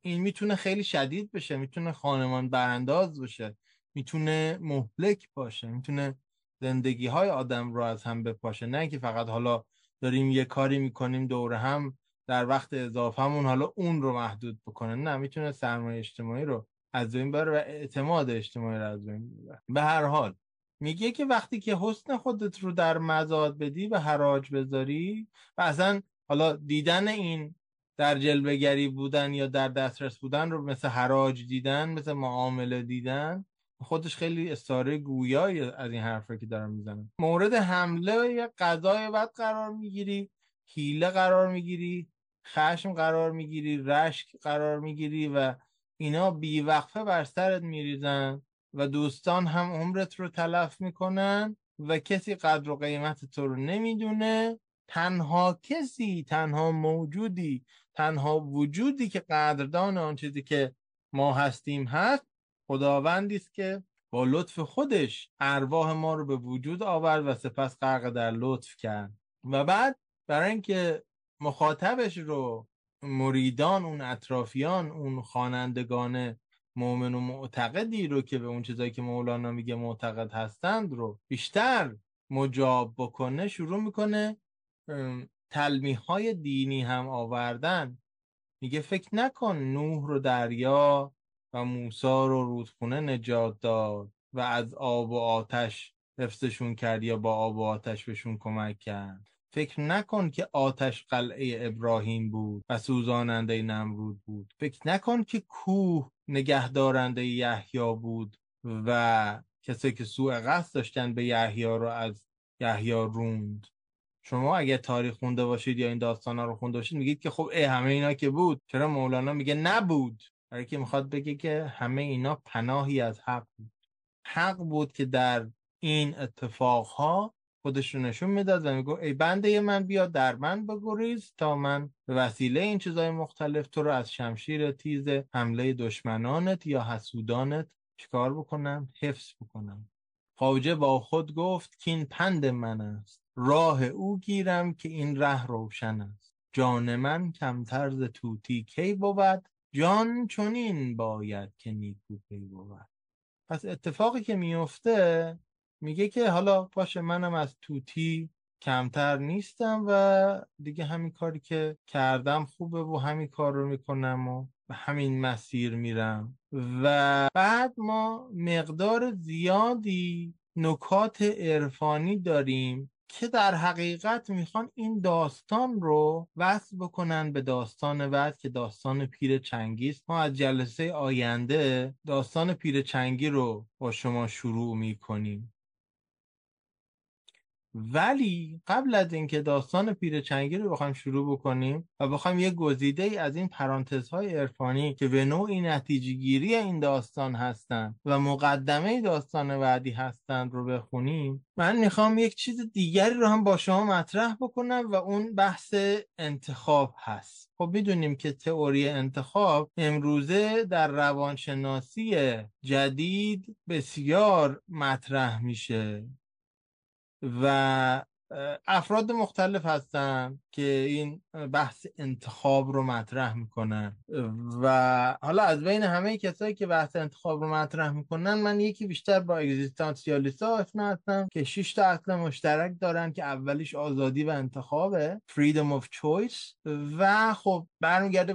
این می‌تونه خیلی شدید بشه می‌تونه خانمان برانداز باشه می‌تونه مهلک باشه می‌تونه زندگی های آدم رو از هم بپاشه. نه که فقط حالا داریم یه کاری می‌کنیم دور هم در وقت اضافهمون حالا اون رو محدود بکنه نه می‌تونه سرمایه اجتماعی رو از بین بره و اعتماد اجتماعی رو از بین به هر حال میگه که وقتی که حسن خودت رو در مزاد بدی و حراج بذاری و اصلا حالا دیدن این در جلوگری بودن یا در دسترس بودن رو مثل حراج دیدن مثل معامله دیدن خودش خیلی استاره گویایی از این حرفه که دارم می‌زنم مورد حمله یا قضای بد قرار می‌گیری حیله قرار می‌گیری خشم قرار می‌گیری رشک قرار می‌گیری و اینا بیوقفه بر سرت میریزن و دوستان هم عمرت رو تلف می‌کنن و کسی قدر و قیمت تو رو نمی‌دونه. تنها کسی تنها موجودی تنها وجودی که قدردان آن چیزی که ما هستیم هست خداوندی است که با لطف خودش ارواح ما رو به وجود آورد و سپس غرق در لطف کرد. و بعد برای اینکه مخاطبش رو مریدان اون اطرافیان اون خوانندگان مؤمن و معتقدی رو که به اون چیزایی که مولانا میگه معتقد هستند رو بیشتر مجاب بکنه شروع می‌کنه تلمیح های دینی هم آوردن. میگه فکر نکن نوح رو دریا و موسا رو رودخونه نجات داد و از آب و آتش حفظشون کرد یا با آب و آتش بهشون کمک کرد. فکر نکن که آتش قلعه ابراهیم بود و سوزاننده نمرود بود. فکر نکن که کوه نگهدارنده یحیی بود و کسی که سوء قصد داشتن به یحیی رو از یحیی روند. شما اگه تاریخ خونده باشید یا این داستان ها رو خونده باشید میگید که خب ای همه اینا که بود. چرا مولانا میگه نبود؟ برای که می‌خواد بگه که همه اینا پناهی از حق بود. حق بود که در این اتفاقها خودش رو نشون می‌داد و میگو ای بنده من بیا در من بگریز تا من به وسیله این چیزهای مختلف تو رو از شمشیر تیز حمله دشمنانت یا حسودانت چیکار بکنم؟ حفظ بکنم. خواجه با خود گفت که این پند من است. راه او گیرم که این ره روشن است. جان من کمتر ز توتی کی بود؟ جان چنین باید که نیکو پی بود. پس اتفاقی که میفته میگه که حالا باشه منم از توتی کمتر نیستم و دیگه همین کاری که کردم خوبه و همین کار رو می‌کنم و به همین مسیر میرم. و بعد ما مقدار زیادی نکات عرفانی داریم که در حقیقت می‌خوان این داستان رو وصل بکنن به داستان بعد که داستان پیر چنگی ما از جلسه آینده داستان پیر چنگی رو با شما شروع می‌کنیم. ولی قبل از اینکه داستان پیر چنگی رو بخوایم شروع بکنیم و بخوایم یه گزیده ای از این پرانتزهای عرفانی که به نوعی نتیجه گیری این داستان هستند و مقدمه داستان بعدی هستند رو بخونیم من می‌خوام یک چیز دیگری رو هم با شما مطرح بکنم و اون بحث انتخاب هست. خب می‌دونیم که تئوری انتخاب امروزه در روانشناسی جدید بسیار مطرح میشه. و افراد مختلف هستن که این بحث انتخاب رو مطرح می‌کنن. و حالا از بین همه کسایی که بحث انتخاب رو مطرح می‌کنن من یکی بیشتر با اگزیستانسیالیستا آشنا هستم که 6 تا اصل مشترک دارن که اولیش آزادی و انتخابه freedom of choice. و خب برمیگرده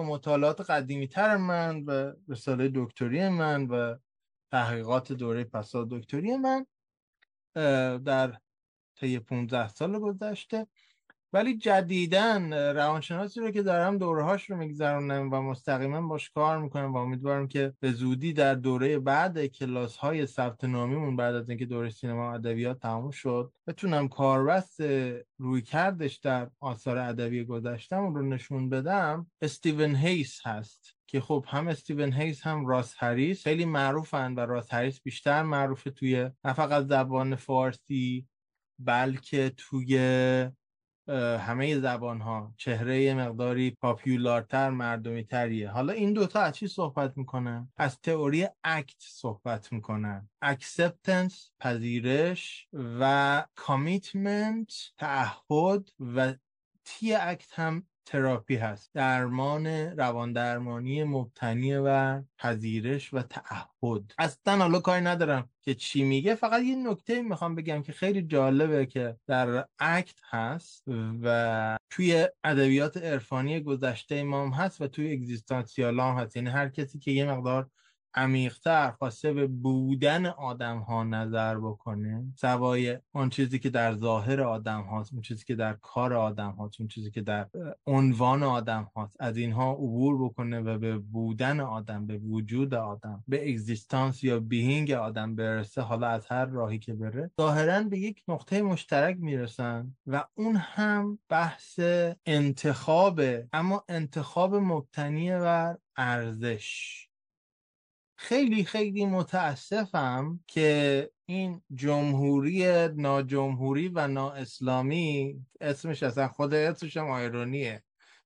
مطالعات قدیمی تر من و رساله دکتری من و تحقیقات دوره پسا دکتری من در طی 15 سال گذشته. ولی جدیدن روانشناسی رو که دارم دورهاش رو میگذرونم و مستقیما باش کار می‌کنم و امیدوارم که به زودی در دوره بعد کلاس های ثبت نامیمون بعد از اینکه دوره سینما ادبیات تموم شد بتونم کاربست رویکردش در آثار ادبی گذشتم رو نشون بدم. استیون هیز هست که خب هم استیون هیز هم راس هریس خیلی معروفن و راس هریس بیشتر معروفه توی نه فقط زبان فارسی بلکه توی همه زبان ها چهره مقداری popular تر مردمی تریه حالا این دوتا از چی صحبت می‌کنن؟ از تئوری ACT صحبت می‌کنن. acceptance پذیرش و commitment تعهد و تی اکت هم تراپی هست. درمان روان درمانی مبتنی و پذیرش و تعهد. اصلا حالا کاری ندارم که چی میگه. فقط یه نکته می‌خوام بگم که خیلی جالبه که در اکت هست و توی ادبیات عرفانی گذشته امام هست و توی اگزیستانسیال هم هست. یعنی هر کسی که یه مقدار عمیقتر خواسته به بودن آدم ها نظر بکنه سوای اون چیزی که در ظاهر آدم هاست اون چیزی که در کار آدم هاست اون چیزی که در عنوان آدم هاست از اینها عبور بکنه و به بودن آدم به وجود آدم به اگزیستانس یا بیهینگ آدم برسه حالا از هر راهی که بره. ظاهرا به یک نقطه مشترک می‌رسن و اون هم بحث انتخابه اما انتخاب مبتنی بر ارزش. خیلی خیلی متاسفم که این جمهوری ناجمهوری و نااسلامی اسمش اصلا خود اسمش هم آیرونیه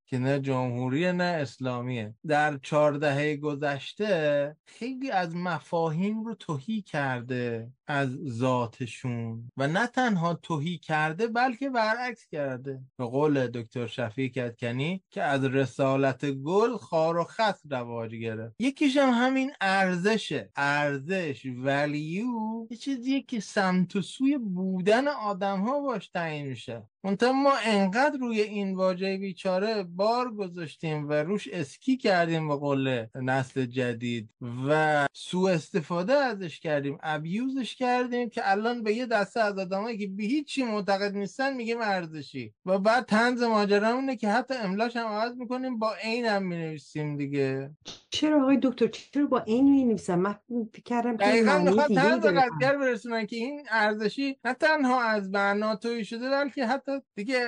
که نه جمهوری نه اسلامیه. در چهاردهه گذشته خیلی از مفاهیم رو توهی کرده. از ذاتشون و نه تنها توهی کرده بلکه برعکس کرده. به قول دکتر شفیع کتکنی که از رسالت گل خار و خس رواج گرفت. یکیش هم همین ارزشه. ارزش ولیو یه چیزیه که سمت و سوی بودن آدم ها باش تعیین میشه. ما انقدر روی این واژه بیچاره بار گذاشتیم و روش اسکی کردیم به قول نسل جدید و سوء استفاده ازش کردیم. ابیوزش کردیم که الان به یه دسته از آدمایی که به هیچی معتقد نیستن میگیم ارزشی. و بعد تنز ماجرا اینه که حتی املاش هم عوض می‌کنیم با عین هم می‌نویسیم دیگه. چرا آقای دکتر؟ چرا با این می نویسن من فکر کردم که دقیقا می‌خواد داره. قضیه برسونن که این ارزشی نه تنها از معنا تویی شده بلکه حتی دیگه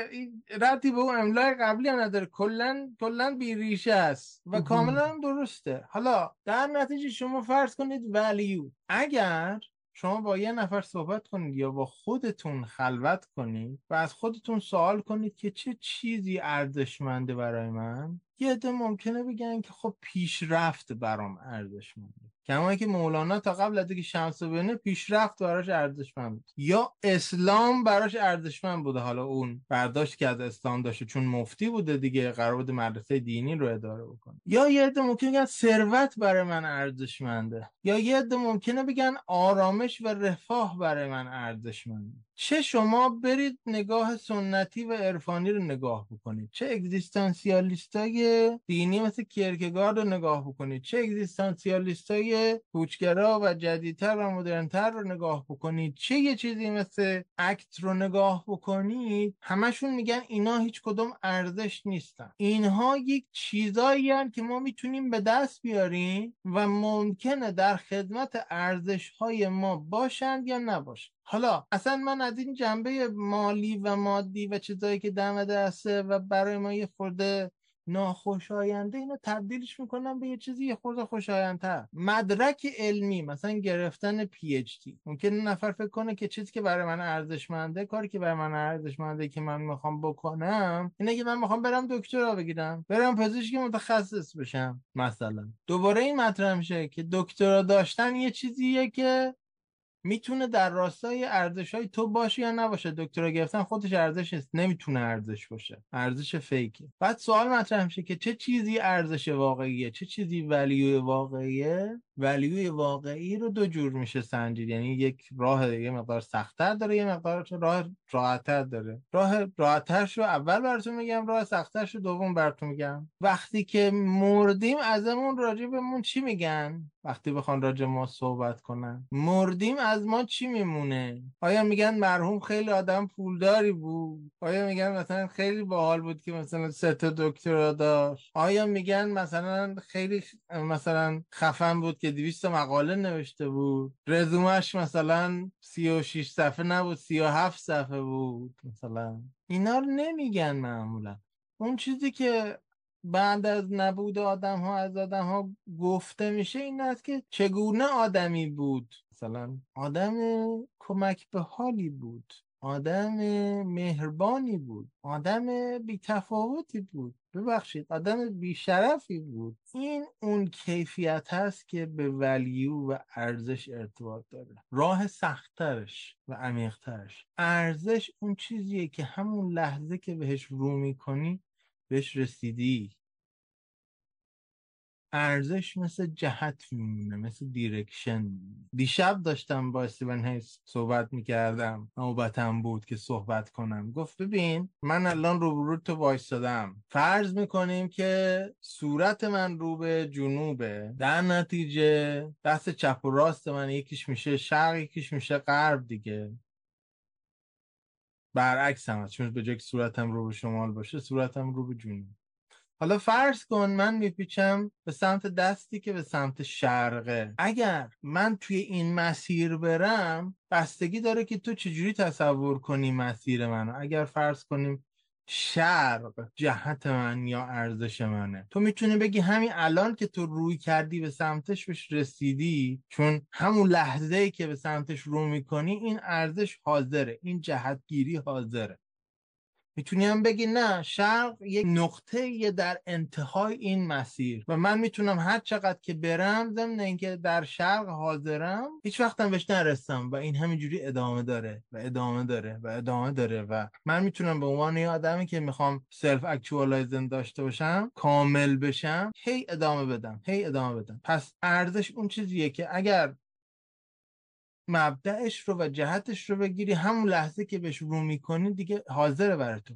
ربطی به اون املای قبلی هم نداره. کلا کلا بی ریشه است و. کاملا درسته. حالا در نتیجه شما فرض کنید ولیو. اگر شما با یه نفر صحبت کنید یا با خودتون خلوت کنید و از خودتون سوال کنید که چه چیزی ارزشمنده برای من یه عده ممکنه بگن که خب پیشرفت برام ارزشمنده. کما که مولانا تا قبل از اینکه شمس ببینه پیشرفت براش ارزشمند بود. یا اسلام براش ارزشمند بوده. حالا اون برداشت که از اسلام داشته چون مفتی بوده دیگه قرار بوده مدرسه دینی رو اداره بکنه. یا یه عده ممکنه بگن ثروت برای من ارزشمنده. یا یه عده ممکنه بگن آرامش و رفاه برای من ارزشمنده. چه شما برید نگاه سنتی و عرفانی رو نگاه بکنید. چه اگزیستانسیالیستای دینی مثل کیرکگارد رو نگاه بکنید. چه اگزیستانسیالیستای کوچگرا و جدیدتر و مدرنتر رو نگاه بکنید. چه یه چیزی مثل اکت رو نگاه بکنید؟ همشون میگن اینا هیچ کدوم ارزش نیستن. اینها یک چیزایی هن که ما می‌تونیم به دست بیاریم و ممکنه در خدمت ارزش های ما باشند یا نباشند. حالا اصلا من از این جنبه مالی و مادی و چیزایی که دم دسته و برای ما یه خورده ناخوشاینده اینو تبدیلش می‌کنم به یه چیزی یه خورده خوشایندتر. مدرک علمی مثلا گرفتن پی اچ دی ممکن نفر فکر کنه که چیزی که برای من ارزشمنده کاری که برای من ارزشمنده که من می‌خوام بکنم اینه که من می‌خوام برم دکترا بگیرم برم پزشک متخصص بشم مثلا. دوباره این مطرح میشه که دکترا داشتن یه چیزیه که می‌تونه در راستای ارزش های تو باشه یا نباشه؟ دکترا گرفتن خودش ارزش نیست نمی‌تونه ارزش باشه. ارزش فیکه. بعد سوال مطرح میشه که چه چیزی ارزش واقعیه؟ چه چیزی ولیو واقعیه؟ ولیوی واقعی رو دو جور میشه سنجید. یعنی یک راه یه مقدار سختتر داره یه مقدار راه راحتتر داره. راه راحتترش رو اول براتون میگم راه سختترش رو دوم براتون میگم. وقتی که مردیم ازمون راجع بهمون چی میگن؟ وقتی بخوان راجع ما صحبت کنن. مردیم از ما چی میمونه؟ آیا میگن مرحوم خیلی آدم پولداری بود؟ آیا میگن مثلا خیلی باحال بود که مثلا سه تا دکترا داشت؟ آیا میگن مثلا خیلی مثلا خفن بود که 200 مقاله نوشته بود؟ رزومش مثلا 36 صفحه نبود 37 صفحه بود مثلا؟ اینا رو نمیگن معمولا. اون چیزی که بعد از نبود آدم ها از آدم ها گفته میشه این است که چگونه آدمی بود؟ مثلا آدم کمک به حالی بود آدم مهربانی بود آدم بیتفاوتی بود. ببخشید آدم بیشرفی بود. این اون کیفیت هست که به ولیو و ارزش ارتباط داره. راه سختترش و عمیقترش. ارزش اون چیزیه که همون لحظه که بهش رو می‌کنی بهش رسیدی. ارزش مثل جهت میمونه مثل دیرکشن دیشب داشتم با استیون هیس صحبت می‌کردم نوبتم بود که صحبت کنم. گفت ببین من الان روبرو تو وایستادم. فرض می‌کنیم که صورت من رو به جنوبه در نتیجه دست چپ و راست من یکیش میشه شرق یکیش میشه غرب دیگه. برعکس هم هست. چون به جای صورتم رو به شمال باشه صورتم رو به جنوب. حالا فرض کن من میپیچم به سمت دستی که به سمت شرقه. اگر من توی این مسیر برم بستگی داره که تو چجوری تصور کنی مسیر منو. اگر فرض کنیم شرق جهت من یا ارزش منه. تو می‌تونی بگی همین الان که تو روی کردی به سمتش بهش رسیدی چون همون لحظه که به سمتش رو می‌کنی این ارزش حاضره این جهتگیری حاضره. می‌تونی هم بگی نه شرق یک نقطه در انتهای این مسیر و من می‌تونم هر چقدر که برم ضمن اینکه در شرق حاضرم هیچ وقتم بهش نرسم و این همینجوری ادامه داره و ادامه داره و ادامه داره و من می‌تونم به عنوان یه آدمی که می‌خوام self actualization داشته باشم کامل بشم هی ادامه بدم هی ادامه بدم. پس ارزش اون چیزیه که اگر مبدأش رو و جهتش رو بگیری. همون لحظه که بهش رو می‌کنی دیگه حاضره برای تو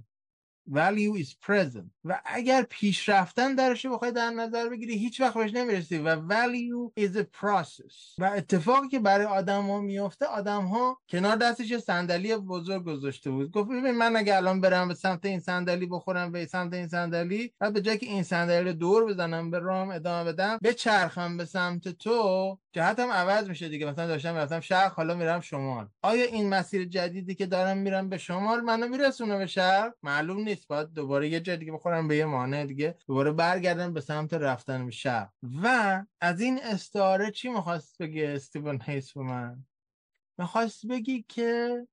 value is present. و اگر پیش رفتن درش بخوای در نظر بگیری هیچ وقت بهش نمی‌رسی. و value is a process. و اتفاقی که برای آدم ها میفته آدم ها کنار دستش صندلی بزرگ گذاشته بود. گفت ببین من اگه الان برم به سمت این صندلی بخورم به سمت این صندلی و به جای که این صندلی رو دور بزنم به رام ادامه بدم بچرخم به سمت تو. جهتم عوض میشه دیگه. مثلا داشتم می‌رفتم شرق حالا میرم شمال. آیا این مسیر جدیدی که دارم میرم به شمال منو میرسونه به شرق معلوم نیست. باید دوباره یه جای دیگه بخورم به یه مانع دیگه. دوباره برگردم به سمت رفتن به شرق و از این استعاره چی می‌خواست بگه استیون هیس به من؟ می‌خواست بگی که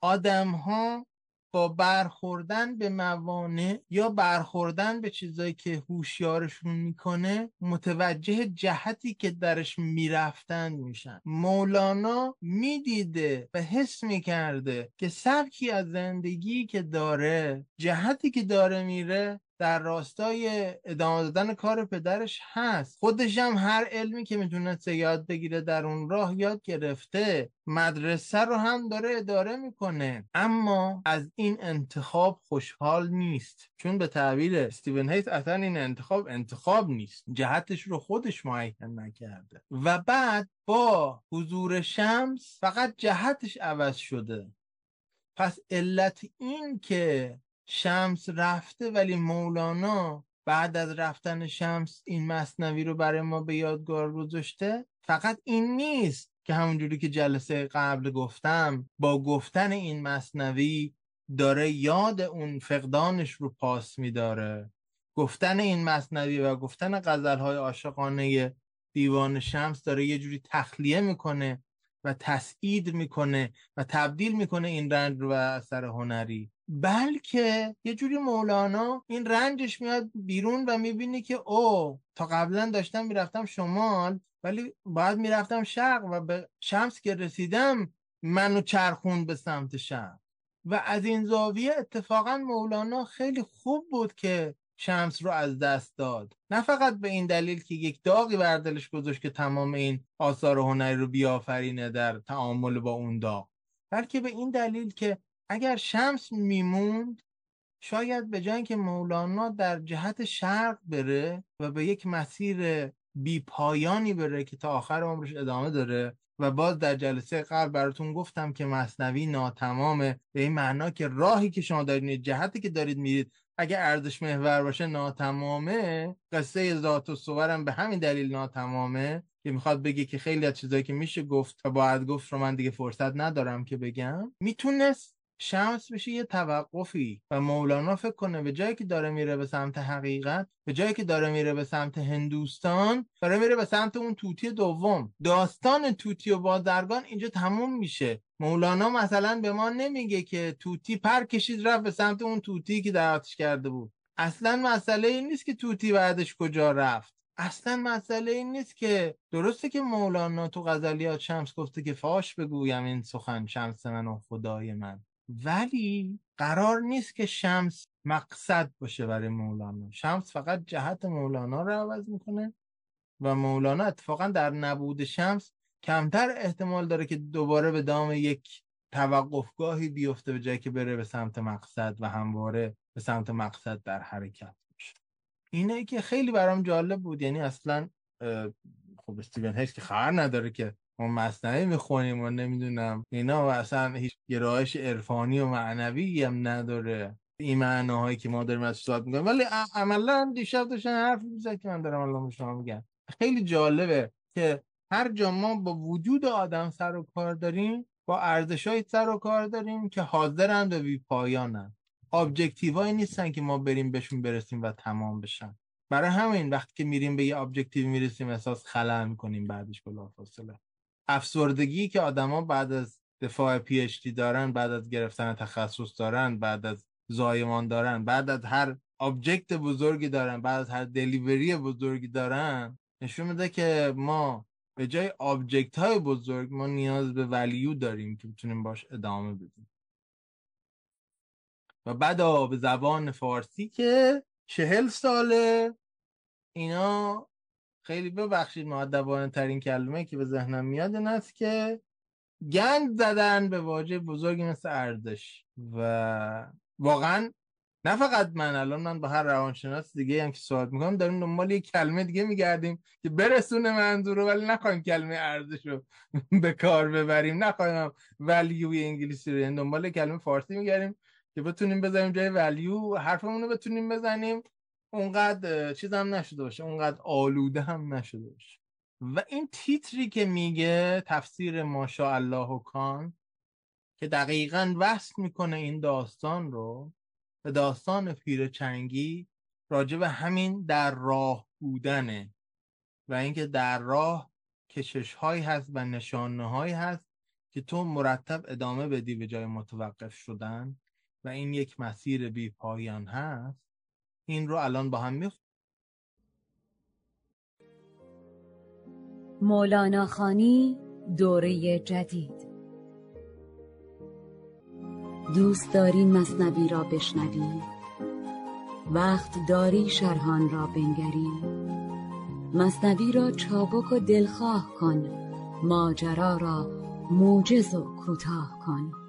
آدم ها با برخوردن به موانع یا برخوردن به چیزایی که هوشیارشون می‌کنه متوجه جهتی که درش می‌رفتن میشن. مولانا می‌دیده و حس می‌کرده که سبکی از زندگی که داره جهتی که داره میره در راستای ادامه دادن کار پدرش هست. خودش هم هر علمی که می‌تونسته یاد بگیره در اون راه یاد گرفته مدرسه رو هم داره اداره می‌کنه. اما از این انتخاب خوشحال نیست. چون به تعبیر استیون هیت اصلا این انتخاب انتخاب نیست. جهتش رو خودش معین نکرده. و بعد با حضور شمس فقط جهتش عوض شده. پس علت این که شمس رفته ولی مولانا بعد از رفتن شمس این مصنوی رو برای ما به یادگار گذاشته. فقط این نیست که همونجوری که جلسه قبل گفتم با گفتن این مصنوی داره یاد اون فقدانش رو پاس میداره. گفتن این مصنوی و گفتن غزلهای عاشقانه دیوان شمس داره یه جوری تخلیه می‌کنه و تسعید می‌کنه و تبدیل می‌کنه این رنج رو به اثر هنری. بلکه یه جوری مولانا این رنجش میاد بیرون و می‌بینی که او تا قبلا داشتم می‌رفتم شمال ولی باید می‌رفتم شرق و به شمس که رسیدم منو چرخون به سمت شرق. و از این زاویه اتفاقا مولانا خیلی خوب بود که شمس رو از دست داد. نه فقط به این دلیل که یک داغی بر دلش گذاشت که تمام این آثار هنری رو بیافرینه در تعامل با اون داغ بلکه به این دلیل که اگر شمس میموند شاید به جای که مولانا در جهت شرق بره و به یک مسیر بی پایانی بره که تا آخر عمرش ادامه داره و باز در جلسه قبل براتون گفتم که مصنوی ناتمامه به این معنا که راهی که شما دارید جهتی که دارید میرید اگه ارزش محور باشه ناتمامه. قصه ذات و صورم به همین دلیل ناتمامه که می‌خواد بگه که خیلی از چیزایی که میشه گفت و باید گفت رو من دیگه فرصت ندارم که بگم. می‌تونست شمس بشه یه توقفی و مولانا فکر کنه به جایی که داره میره به سمت حقیقت به جایی که داره میره به سمت هندوستان داره میره به سمت اون توتی دوم. داستان توتی و بازرگان اینجا تموم میشه. مولانا مثلا به ما نمیگه که توتی پر کشید رفت به سمت اون توتی که دعوتش کرده بود. اصلا مسئله این نیست که توتی بعدش کجا رفت. اصلا مسئله این نیست که درسته که مولانا تو غزلیات شمس گفته که فاش بگویم این سخن شمس من و خدای من. ولی قرار نیست که شمس مقصد باشه برای مولانا. شمس فقط جهت مولانا رو عوض می‌کنه و مولانا اتفاقا در نبود شمس کمتر احتمال داره که دوباره به دام یک توقفگاهی بیفته به جایی که بره به سمت مقصد و همواره به سمت مقصد در حرکت باشه. اینه که خیلی برام جالب بود. یعنی اصلا خب استیون هیچ که خبر نداره که ما مصنعی می‌خونیم و نمی‌دونم. اینا و اصلا هیچ گرایش عرفانی و معنوی هم نداره. این معناهایی که ما داریم از صحبت می‌کنیم ولی عملا دیشب داشتن حرف می‌زد که من دارم الان شما میگم. خیلی جالبه که هر جا ما با وجود آدم سر و کار داریم با ارزش سر و کار داریم که حاضرند و بی پایانند ابجکتیوهایی نیستن که ما بریم بهشون برسیم و تمام بشن. برای همین وقتی که میریم به یه objective می‌رسیم احساس خلأ می‌کنیم بعدش بلافاصله افسردگی که آدما بعد از دفاع PhD دارن بعد از گرفتن تخصص دارن بعد از زایمان دارن بعد از هر object بزرگی دارن بعد از هر delivery بزرگی دارن نشون میده که ما به جای object های بزرگ ما نیاز به value داریم که بتونیم باش ادامه بدیم. و بعد به زبان فارسی که چهل ساله اینا خیلی ببخشید معدبانه ترین کلمه که به ذهنم میاد این است که گند زدن به واژه بزرگی مثل ارزش و واقعا نه فقط من الان من با هر روانشناس دیگه هم که صحبت می‌کنم داریم دنبال یک کلمه دیگه میگردیم که برسونه منظور رو ولی نخواهیم کلمه ارزش رو [laughs] به کار ببریم. نخواهیم ولیوی انگلیسی رو یعنی دنبال کلمه فارسی میگردیم که بتونیم بزنیم جای ولیو حرفمون رو بتونیم بزنیم. اونقدر هم نشده باشه اونقدر آلوده هم نشده باشه. و این تیتری که میگه تفسیر ماشاءالله و کان که دقیقا وصل می‌کنه این داستان رو به داستان پیر چنگی راجع به همین در راه بودنه. و اینکه در راه کشش هایی هست و نشانه هایی هست که تو مرتب ادامه بدی به جای متوقف شدن. و این یک مسیر بی پایان هست. این رو الان با هم میخ مولانا خانی دوره جدید. دوست داری مصنوی را بشنوی؟ وقت داری شرحان را بنگری؟ مصنوی را چابک و دلخواه کن ماجرا را موجز و کوتاه کن.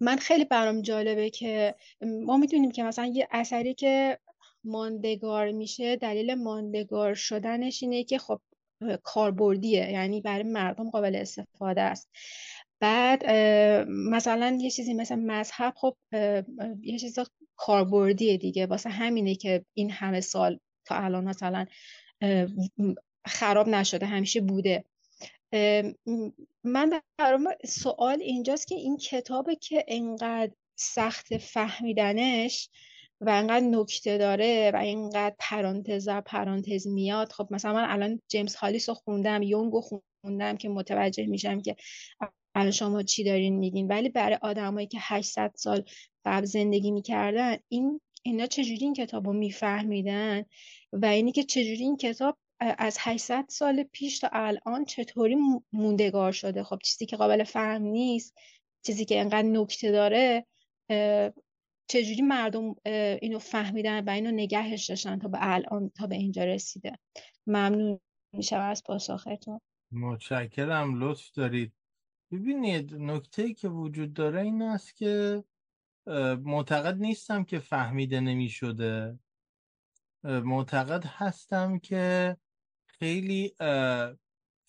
من خیلی برام جالبه که ما می‌دونیم که مثلا یه اثری که ماندگار میشه دلیل ماندگار شدنش اینه که خب کاربردیه یعنی برای مردم قابل استفاده است. بعد مثلا یه چیزی مثل مذهب خب یه چیز کاربردیه دیگه. واسه همینه که این همه سال تا الان مثلا خراب نشده همیشه بوده. من برام سوال اینجاست که این کتابه که انقدر سخت فهمیدنش و انقدر نکته داره و اینقدر پرانتز پرانتز میاد. خب مثلا من الان جیمز هالیس رو خوندم یونگ رو خوندم که متوجه میشم که الان شما چی دارین میگین. ولی برای آدمایی که 800 سال قبل زندگی می‌کردن این اینا چجوری این کتاب رو میفهمیدن؟ و اینی که چجوری این کتاب از 800 سال پیش تا الان چطوری موندگار شده؟ خب چیزی که قابل فهم نیست چیزی که انقدر نکته داره چجوری مردم اینو فهمیدن و اینو نگهش داشتن تا به الان تا به اینجا رسیده؟ ممنون میشم از پاسختون. متشکرم. لطف دارید. ببینید نکته که وجود داره این است که معتقد نیستم که فهمیده نمی شده معتقد هستم که خیلی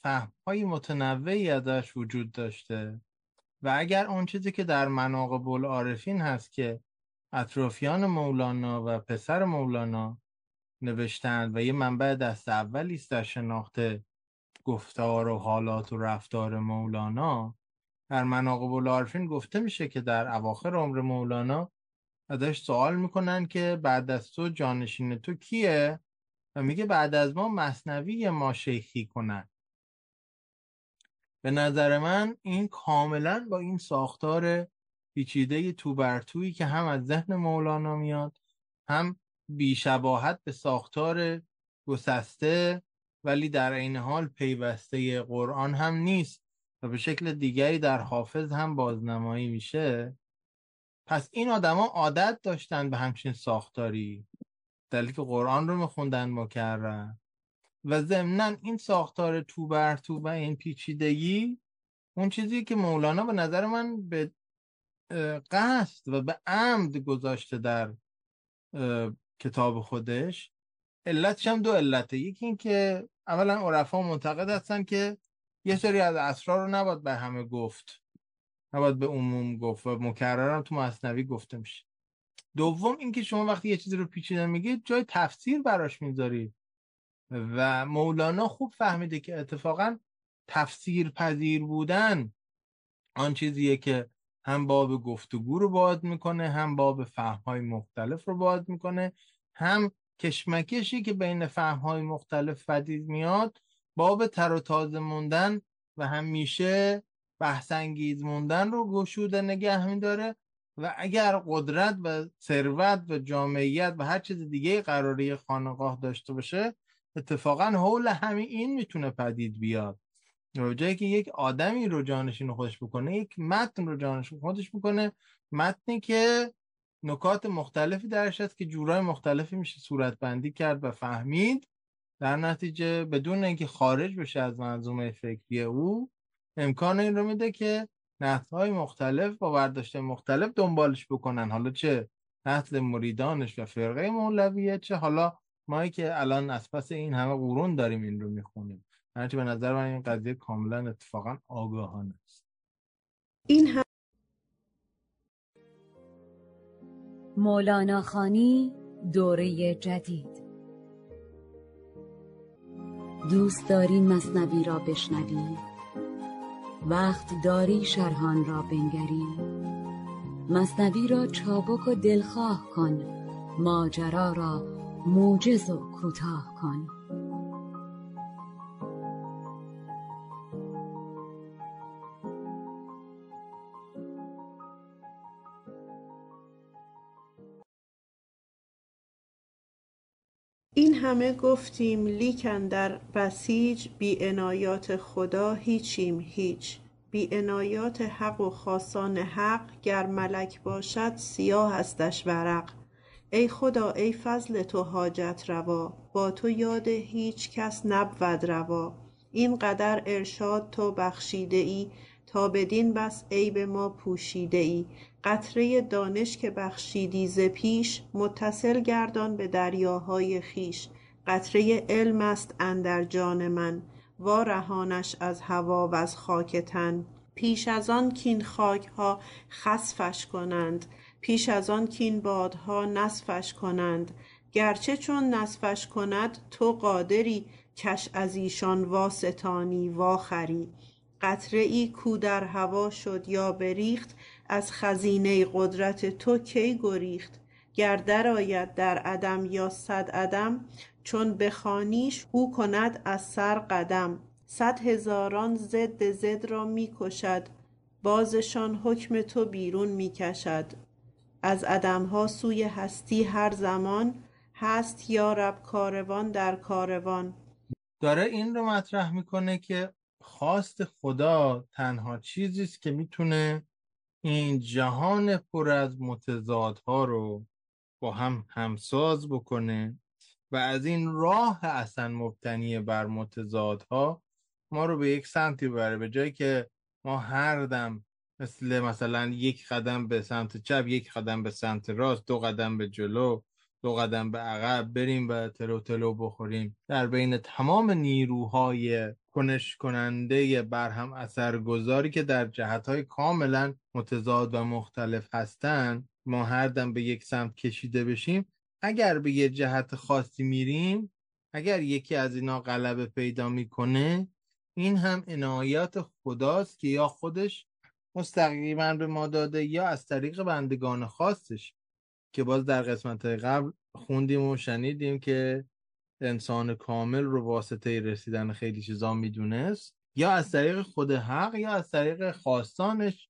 فهم های متنوعی ازش وجود داشته و اگر اون چیزی که در مناقب العارفین هست که اطرافیان مولانا و پسر مولانا نوشتند و یه منبع دست اولی است در شناخت گفتار و حالات و رفتار مولانا در مناقب العارفین گفته میشه که در اواخر عمر مولانا ازش سوال می‌کنن که بعد از تو جانشین تو کیه؟ و میگه بعد از ما مصنوی ما شیخی کنن. به نظر من این کاملا با این ساختار پیچیده تو بر تویی که هم از ذهن مولانا میاد هم بیشباهت به ساختار گسسته ولی در این حال پیوسته قرآن هم نیست و به شکل دیگری در حافظ هم بازنمایی میشه. پس این آدما عادت داشتن به همچین ساختاری. دلیل که قرآن رو میخوندن مکرر. و ضمنا این ساختار تو بر تو و این پیچیدگی اون چیزی که مولانا به نظر من به قصد و به عمد گذاشته در کتاب خودش علتش هم دو علته. یکی این که اولا عرفا معتقد هستن که یه سری از اسرار رو نباید به همه گفت نباید به عموم گفت و مکررم تو مصنوی گفته میشه. دوم اینکه شما وقتی یه چیزی رو پیچیده میگید جای تفسیر براش می‌ذارید و مولانا خوب فهمیده که اتفاقا تفسیر پذیر بودن آن چیزیه که هم باب گفتگو رو باز می‌کنه هم باب فهمهای مختلف رو باز می‌کنه هم کشمکشی که بین فهمهای مختلف فدید میاد باب تر و تازه موندن و همیشه بحثنگیز موندن رو گشوده نگه میداره. و اگر قدرت و ثروت و جامعیت و هر چیز دیگه قراری خانقاه داشته باشه اتفاقا حول همین این می‌تونه پدید بیاد. جایی که یک آدمی رو جانشین خودش بکنه یک متن رو جانشین خودش بکنه متنی که نکات مختلفی درش هست که جورای مختلفی میشه صورت بندی کرد و فهمید. در نتیجه بدون اینکه خارج بشه از منظومه فکری او امکان این رو میده که های مختلف با برداشت مختلف دنبالش بکنن. حالا چه نسل مریدانش و فرقه مولویه چه حالا مایی که الان از پس این همه قرون داریم این رو می‌خونیم. هرچی به نظر من این قضیه کاملا اتفاقا آگاهانه است. این هم مولانا خانی دوره جدید. دوست داری مصنوی را بشنوی وقت داری شرحان را بنگری. مصنوی را چابک و دلخواه کن ماجرا را موجز و کوتاه کن. همه گفتیم لیکن در بسیج بی عنایات خدا هیچیم هیچ. بی عنایات حق و خاصان حق گر ملک باشد سیاه هستش ورق. ای خدا ای فضل تو حاجت روا. با تو یاد هیچ کس نبود روا. این قدر ارشاد تو بخشیده ای. تا بدین بس عیب ما پوشیده ای. قطره دانش که بخشیدی ز پیش متصل گردان به دریاهای خویش. قطره علم است اندر جان من وارهانش از هوا وز خاک تن. پیش از آن کاین خاکها خسفش کنند پیش از آن کاین بادها نسفش کنند. گرچه چون نسفش کند تو قادری کش از ایشان واستانی واخری. قطره ای کو در هوا شد یا بریخت از خزینه قدرت تو کی گریخت؟ گر درآید در عدم یا صد عدم چون بخوانیش او کند از سر قدم. صد هزاران ضد ضد را می کشد. بازشان حکم تو بیرون می کشد. از عدمها سوی هستی هر زمان هست یارب کاروان در کاروان. داره این رو مطرح می‌کنه که خواست خدا تنها چیزی است که می‌تونه این جهان پر از متضادها رو با هم همساز بکنه. و از این راه اصلا مبتنی بر متضادها ما رو به یک سمتی ببره. به جایی که ما هر دم مثل مثلا یک قدم به سمت چپ یک قدم به سمت راست دو قدم به جلو دو قدم به عقب بریم و تلو تلو بخوریم. در بین تمام نیروهای کنش کننده برهم اثرگذاری که در جهتهای کاملا متضاد و مختلف هستند ما هر دم به یک سمت کشیده بشیم اگر به یه جهت خاصی میریم اگر یکی از اینا غلبه پیدا می‌کنه این هم عنایات خداست که یا خودش مستقیما به ما داده یا از طریق بندگان خاصش. که باز در قسمت قبل خوندیم و شنیدیم که انسان کامل رو واسطه رسیدن خیلی چیزا می‌دونست. یا از طریق خود حق یا از طریق خواستانش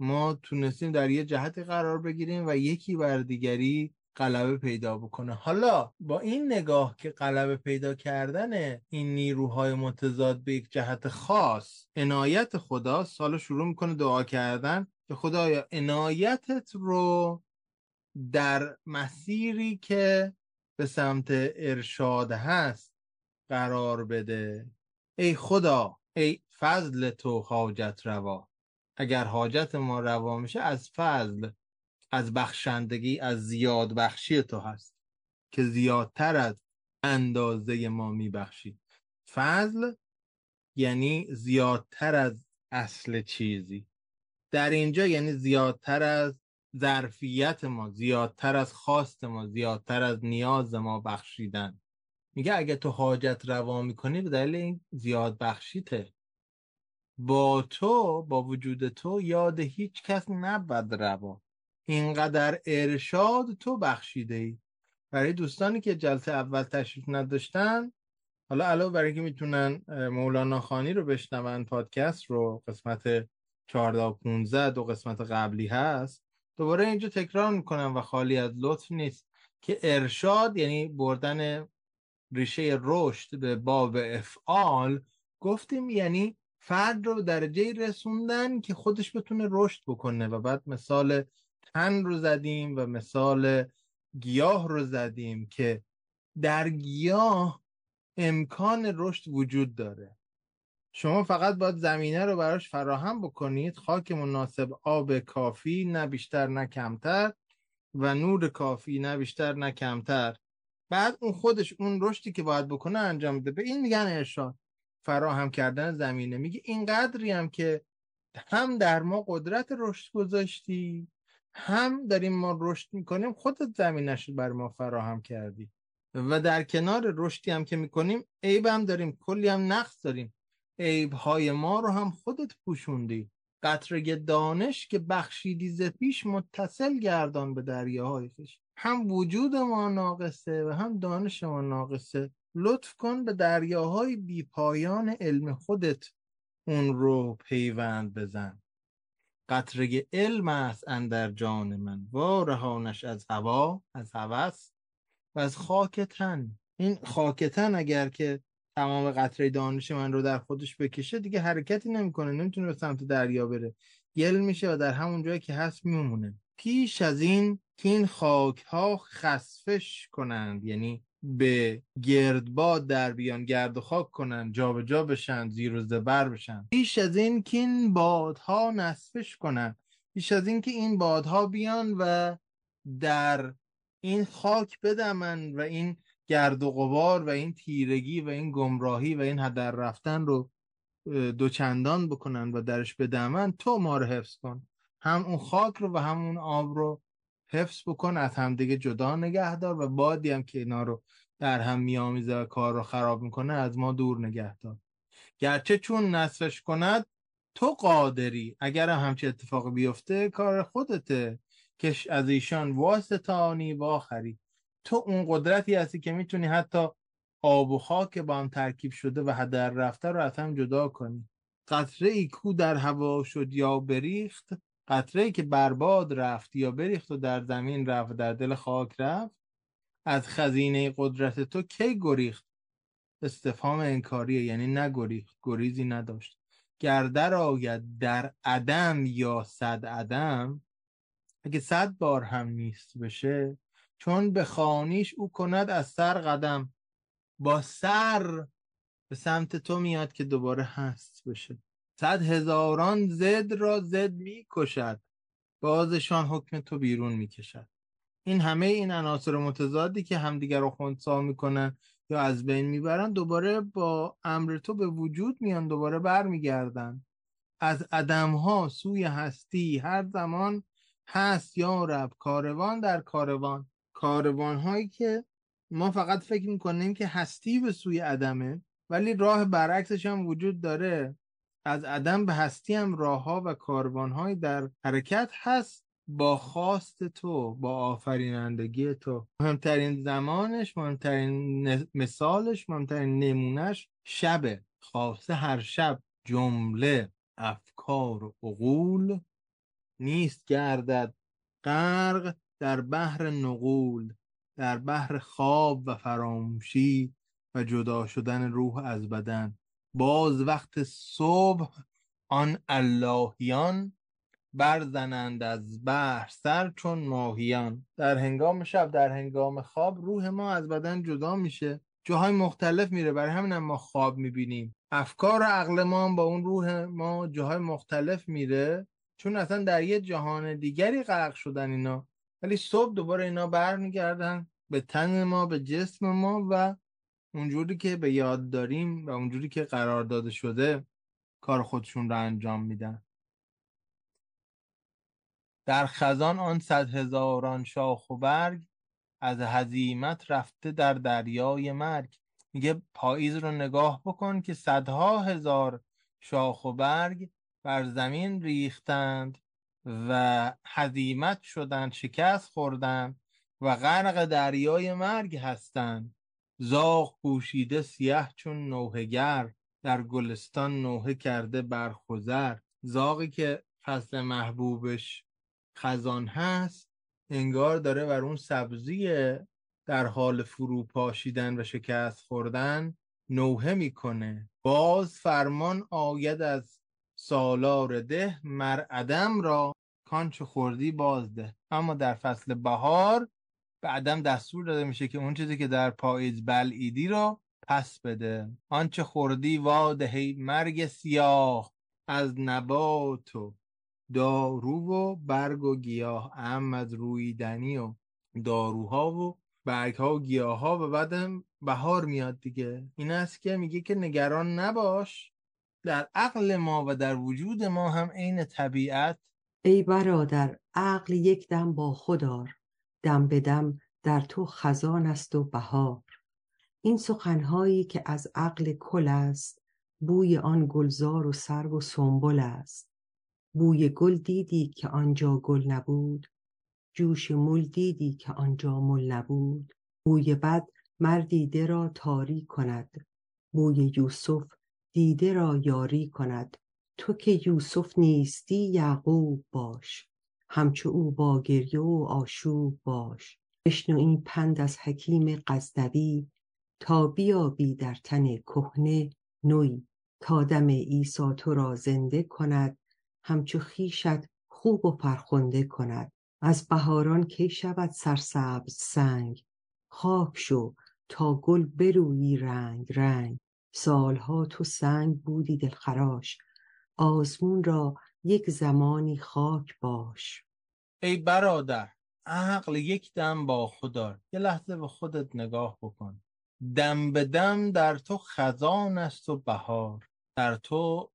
ما تونستیم در یه جهت قرار بگیریم و یکی بر دیگری غلبه پیدا بکنه. حالا با این نگاه که غلبه پیدا کردن این نیروهای متضاد به یک جهت خاص عنایت خدا سال شروع می‌کنه دعا کردن که خدایا عنایتت رو در مسیری که به سمت ارشاد هست قرار بده. ای خدا ای فضل تو حاجت روا. اگر حاجت ما روا میشه از فضل از بخشندگی از زیاد بخشی تو هست که زیادتر از اندازه ما میبخشی. فضل یعنی زیادتر از اصل چیزی. در اینجا یعنی زیادتر از ظرفیت ما زیادتر از خواست ما زیادتر از نیاز ما بخشیدن. میگه اگه تو حاجت روا می‌کنی به دلیل این زیاد بخشیته. با تو با وجود تو یاد هیچ کس نبود روا. اینقدر ارشاد تو بخشیده ای برای دوستانی که جلسه اول تشریف نداشتن حالا علاوه برای که می‌تونن مولانا خانی رو بشنون پادکست رو قسمت 14 و 15 دو قسمت قبلی هست دوباره اینجا تکرار می‌کنم و خالی از لطف نیست که ارشاد یعنی بردن ریشه رشد به باب افعال گفتیم یعنی فرد رو درجه رسوندن که خودش بتونه رشد بکنه و بعد مثال تن رو زدیم و مثال گیاه رو زدیم که در گیاه امکان رشد وجود داره. شما فقط باید زمینه رو براش فراهم بکنید. خاک مناسب آب کافی نه بیشتر نه کمتر و نور کافی نه بیشتر نه کمتر. بعد اون خودش اون رشدی که باید بکنه انجام بده به این میگن ارشاد. فراهم کردن زمینه. میگه این قدری هم که هم در ما قدرت رشد گذاشتی هم داریم ما رشد می‌کنیم خودت زمینش رو بر ما فراهم کردی. و در کنار رشدی هم که می‌کنیم عیب هم داریم کلی هم نقص داریم. عیب های ما رو هم خودت پوشوندی. قطره دانش که بخشیدی ز پیش متصل گردان به دریاهای خش هم وجود ما ناقصه و هم دانش ما ناقصه. لطف کن به دریاهای بی پایان علم خودت اون رو پیوند بزن. قطره علم است اندر جان من. و رهانش از هوا از هوس و از خاک تن. این خاک تن اگر که تمام قطره دانش من رو در خودش بکشه دیگه حرکتی نمی‌کنه نمی‌تونه به سمت دریا بره. گل میشه و در همون جایی که هست میمونه. پیش از این که این خاک ها خسفش کنند یعنی به گردباد در بیان گرد و خاک کنند جابجا جا بشن زیر و زبر بشن. پیش از این که این بادها نصفش کنند پیش از این که این بادها بیان و در این خاک بدمن و این گرد و غبار و این تیرگی و این گمراهی و این هدر رفتن رو دوچندان بکنن و درش بدمن تو ما رو حفظ کن. هم اون خاک رو و هم اون آب رو حفظ بکن از همدیگه جدا نگه دار و بادی هم که اینا رو در هم میامیزه و کار رو خراب می‌کنه از ما دور نگه دار گرچه چون نصفش کند تو قادری. اگر هم همچه اتفاق بیفته کار خودته. که از ایشان واسطانی واخری تو اون قدرتی هستی که می‌تونی حتی آب و خاک با هم ترکیب شده و هدر رفته رو از هم جدا کنی. قطره ای کو در هوا شد یا بریخت قطره که برباد رفت یا بریخت و در زمین رفت و در دل خاک رفت از خزینه قدرت تو کی گریخت؟ استفهام انکاریه یعنی نگریخت گریزی نداشت. گردر آید در عدم یا صد عدم اگه صد بار هم نیست بشه چون به خانیش او کند از سر قدم. با سر به سمت تو میاد که دوباره هست بشه. صد هزاران زد را زد می کشد بازشان حکم تو بیرون می‌کشد. این همه این عناصر متضادی که همدیگر رو خونسا می‌کنن یا از بین می‌برن دوباره با امر تو به وجود میان دوباره برمیگردن. از عدم ها سوی هستی هر زمان هست یا رب کاروان در کاروان. کاروان هایی که ما فقط فکر می‌کنیم که هستی به سوی عدمه ولی راه برعکسش هم وجود داره. از عدم به هستی هم راه ها و کاروان های در حرکت هست با خواست تو با آفرینندگی تو. مهمترین زمانش مهمترین مثالش مهمترین نمونش شبه. خواسته هر شب جمله افکار و عقول نیست گردد. غرق در بحر نقول در بحر خواب و فراموشی و جدا شدن روح از بدن. باز وقت صبح آن اللهیان برزنند از بحر سر چون ماهیان. در هنگام شب در هنگام خواب روح ما از بدن جدا میشه. جاهای مختلف میره. برای همین هم ما خواب می‌بینیم. افکار و عقل ما با اون روح ما جاهای مختلف میره. چون اصلا در یه جهان دیگری غرق شدن اینا. ولی صبح دوباره اینا برمیگردن به تن ما به جسم ما و اونجوری که به یاد داریم و اونجوری که قرار داده شده کار خودشون رو انجام میدن. در خزان آن صد هزاران شاخ و برگ از هزیمت رفته در دریای مرگ. میگه پاییز رو نگاه بکن که صدها هزار شاخ و برگ بر زمین ریختند و هزیمت شدند شکست خوردند و غرق دریای مرگ هستند. زاغ پوشیده سیه چون نوهگر در گلستان نوحه کرده برخوزر زاغی که فصل محبوبش خزان هست انگار داره بر اون سبزی در حال فرو پاشیدن و شکست خوردن نوحه می‌کنه. باز فرمان آید از سالار ده مرعدم را کانچه خوردی بازده. اما در فصل بهار به عدم دستور داده میشه که اون چیزی که در پاییز بلعیدی رو پس بده. آنچه خوردی وادهی مرگ سیاه از نبات و دارو و برگ و گیاه ام از رویدنی و داروها و برگ ها و گیاه ها و بعد بهار میاد دیگه. این است که میگه که نگران نباش. در عقل ما و در وجود ما هم عین طبیعت ای برادر عقل یک دم با خودار دم به دم در تو خزان است و بهار. این سخنهایی که از عقل کل است بوی آن گلزار و سرو و سنبل است. بوی گل دیدی که آنجا گل نبود جوش مل دیدی که آنجا مل نبود. بوی بد مردیده را تاری کند بوی یوسف دیده را یاری کند. تو که یوسف نیستی یعقوب باش. همچو او با گریه و آشوب باش. بشنو این پند از حکیم غزنوی تا بیابی در تن کهنه نوی. تا دم عیسی تو را زنده کند همچو خویشت خوب و فرخنده کند. از بهاران کی شود سرسبز سنگ؟ خاک شو تا گل برویی رنگ رنگ. سالها تو سنگ بودی دلخراش. آزمون را یک زمانی خاک باش. ای برادر عقل یک دم با خودار. یه لحظه به خودت نگاه بکن. دم به دم در تو خزان است و بهار. در تو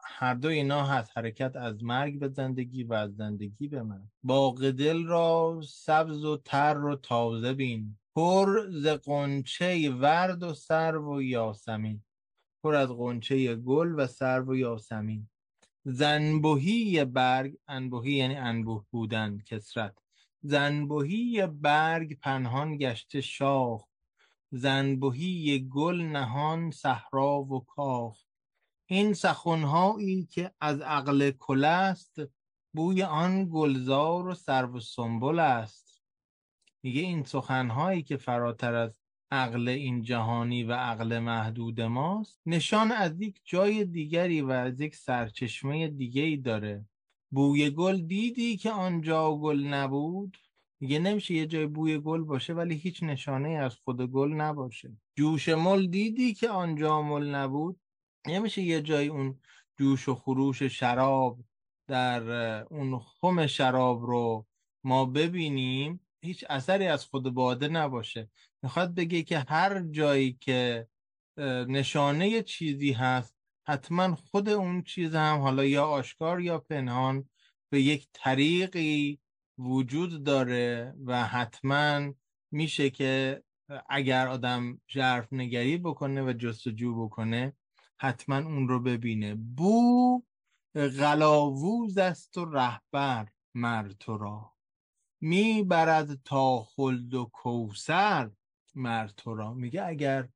هر دو اینا هست. حرکت از مرگ به زندگی و از زندگی به من باغ دل را سبز و تر و تازه بین. پر ز قنچه ورد و سرو و یاسمین. پر از قنچه گل و سرو و یاسمین. زنبوهی برگ انبوهی یعنی انبوه بودن کسرت زنبوهی برگ پنهان گشته شاخ. زنبوهی گل نهان صحرا و کاخ. این سخنهایی که از عقل کل است بوی آن گلزار و سرو و سنبل است. میگه این سخنهایی که فراتر از عقل این جهانی و عقل محدود ماست. نشان از یک جای دیگری و از یک سرچشمه دیگری داره. بوی گل دیدی که آنجا گل نبود؟ میگه نمیشه یه جای بوی گل باشه ولی هیچ نشانه از خود گل نباشه. جوش مل دیدی که آنجا مل نبود؟ نمیشه یه جای اون جوش و خروش شراب در اون خم شراب رو ما ببینیم؟ هیچ اثری از خود باده نباشه. می‌خواد بگه که هر جایی که نشانه چیزی هست حتما خود اون چیز هم حالا یا آشکار یا پنهان به یک طریقی وجود داره و حتما میشه که اگر آدم جرف نگری بکنه و جستجو بکنه حتما اون رو ببینه. بو غلاووز است و رهبر مر تو را. می‌برد تا خلد و کوسر مر تو را. میگه اگر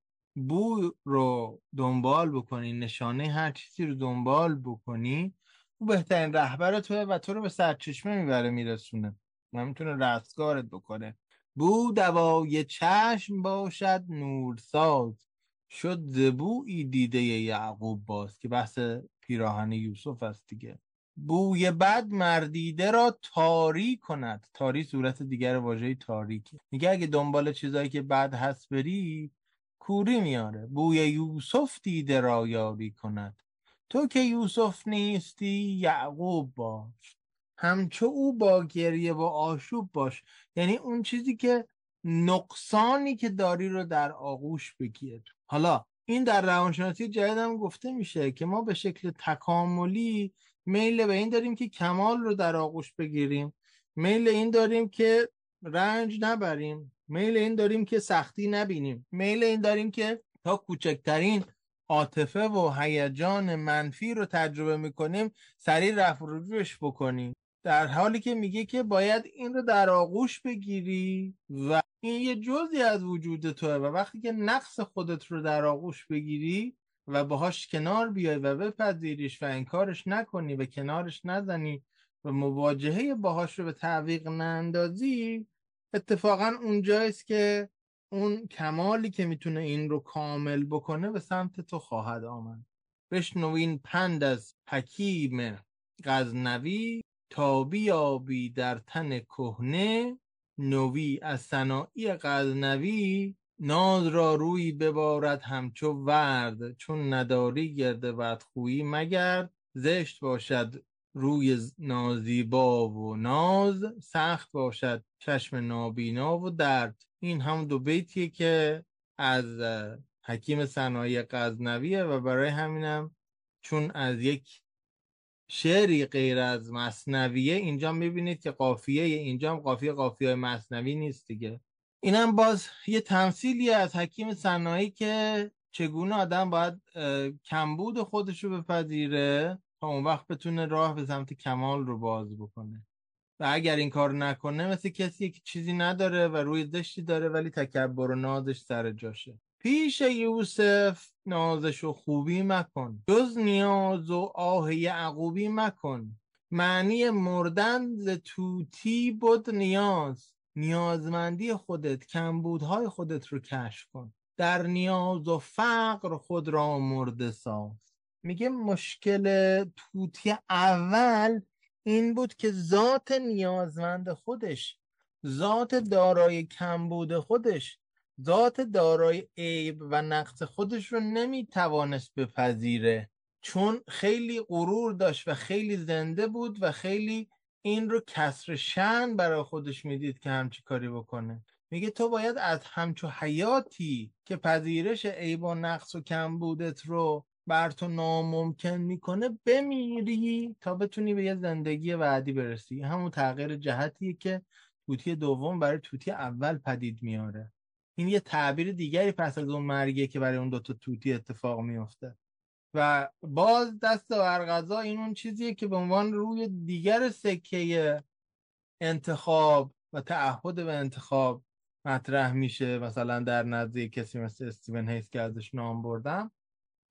بو رو دنبال بکنی نشانه هر چیزی رو دنبال بکنی او بهترین رهبر توه و تو رو به سرچشمه می‌بره میرسونه و می‌تونه رستگارت بکنه. بو دوای چشم باشد نورساز. شد زبوی دیده یعقوب باز که بحث پیراهن یوسف است دیگه. بوی بد مردیده را تاری کند. تاری صورت دیگر واژه تاریکی میگه اگه دنبال چیزایی که بد هست بری کوری میاره. بوی یوسف دیده را یاری کند. تو که یوسف نیستی یعقوب باش. همچو او با گریه و آشوب باش. یعنی اون چیزی که نقصانی که داری رو در آغوش بگیر. حالا این در روانشناسی جدید هم گفته میشه که ما به شکل تکاملی میل به این داریم که کمال رو در آغوش بگیریم. میل این داریم که رنج نبریم. میل این داریم که سختی نبینیم. میل این داریم که تا کوچکترین عاطفه و هیجان منفی رو تجربه می‌کنیم سریع رفع رجوعش بکنیم. در حالی که میگه که باید این رو در آغوش بگیری و این یه جزی از وجود توه و وقتی که نقص خودت رو در آغوش بگیری و باهاش کنار بیای و بپذیریش و انکارش نکنی و کنارش نزنی و مواجهه باهاش رو به تعویق نندازی اتفاقا اونجاییست که اون کمالی که می‌تونه این رو کامل بکنه به سمت تو خواهد آمد. بشنوین پند از حکیم غزنوی تا بیابی در تن کهنه نوی از صناعی غزنوی. ناز را روی ببارد همچو ورد چون نداری گرد بدخویی مگرد. زشت باشد روی نازیبا و ناز سخت باشد چشم نابینا و درد. این هم دو بیتیه که از حکیم صنایع غزنویه و برای همینم چون از یک شعری غیر از مصنویه اینجا می‌بینید که قافیه اینجا هم قافیه قافیه مصنوی نیست دیگه. اینم باز یه تمثیلی از حکیم صنایعی که چگونه آدم باید کمبود خودش رو بپذیره تا اون وقت بتونه راه به سمت کمال رو باز بکنه. و اگر این کار نکنه مثل کسی که چیزی نداره و روی زشتی داره ولی تکبر و نازش سر جاشه. پیش یوسف نازش و خوبی مکن. جز نیاز و آه یعقوبی مکن. معنی مردن ز توتی بود نیاز. نیازمندی خودت کمبودهای خودت رو کشف کن. در نیاز و فقر خود را مرده ساز. میگه مشکل توتی اول این بود که ذات نیازمند خودش ذات دارای کمبود خودش ذات دارای عیب و نقص خودش رو نمی‌توانست بپذیره. چون خیلی غرور داشت و خیلی زنده بود و خیلی این رو کسر شن برای خودش می‌دید که همچی کاری بکنه. میگه تو باید از همچو حیاتی که پذیرش عیب و نقص و کمبودت رو بر تو ناممکن می‌کنه بمیری تا بتونی به یه زندگی بعدی برسی. همون تغییر جهتیه که توتی دوم برای توتی اول پدید میاره این یه تعبیر دیگری پس از اون مرگیه که برای اون دوتا توتی اتفاق میفته و باز دست برغذا این اون چیزیه که به عنوان روی دیگر سکه انتخاب و تعهد به انتخاب مطرح میشه. مثلا در نزد کسی مثل استیون هیس که ازش نام بردم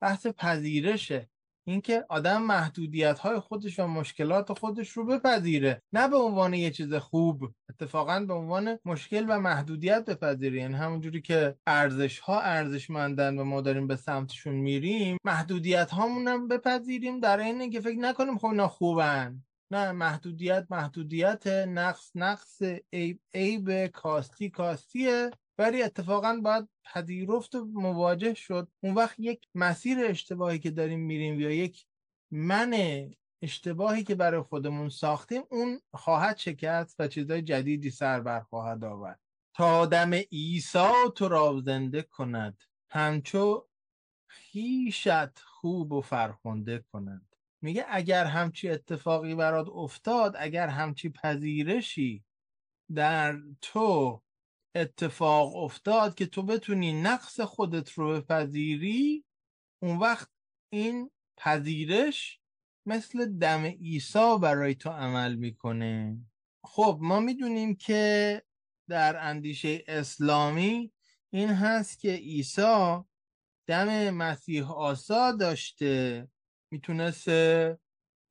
بحث پذیرشه. اینکه آدم محدودیت های خودش و مشکلات خودش رو بپذیره نه به عنوان یه چیز خوب اتفاقا به عنوان مشکل و محدودیت بپذیره. یعنی همونجوری که ارزش ها ارزشمندن و ما داریم به سمتشون میریم محدودیت هامون هم بپذیریم در اینه که فکر نکنیم خب اینا خوبن. نه محدودیت محدودیت نقص نقص عیب عیب کاستی کاستیه. ولی اتفاقا باید پذیرفت و مواجه شد. اون وقت یک مسیر اشتباهی که داریم میریم یا یک من اشتباهی که برای خودمون ساختیم اون خواهد شکست و چیزای جدیدی سر بر خواهد آورد. تا دم عیسی تو را زنده کند همچو خیشت خوب و فرخنده کند. میگه اگر همچی اتفاقی برات افتاد اگر همچی پذیرشی در تو اتفاق افتاد که تو بتونی نقص خودت رو بپذیری اون وقت این پذیرش مثل دم عیسی برای تو عمل می‌کنه. خب ما می‌دونیم که در اندیشه اسلامی این هست که عیسی دم مسیح آسا داشته می‌تونست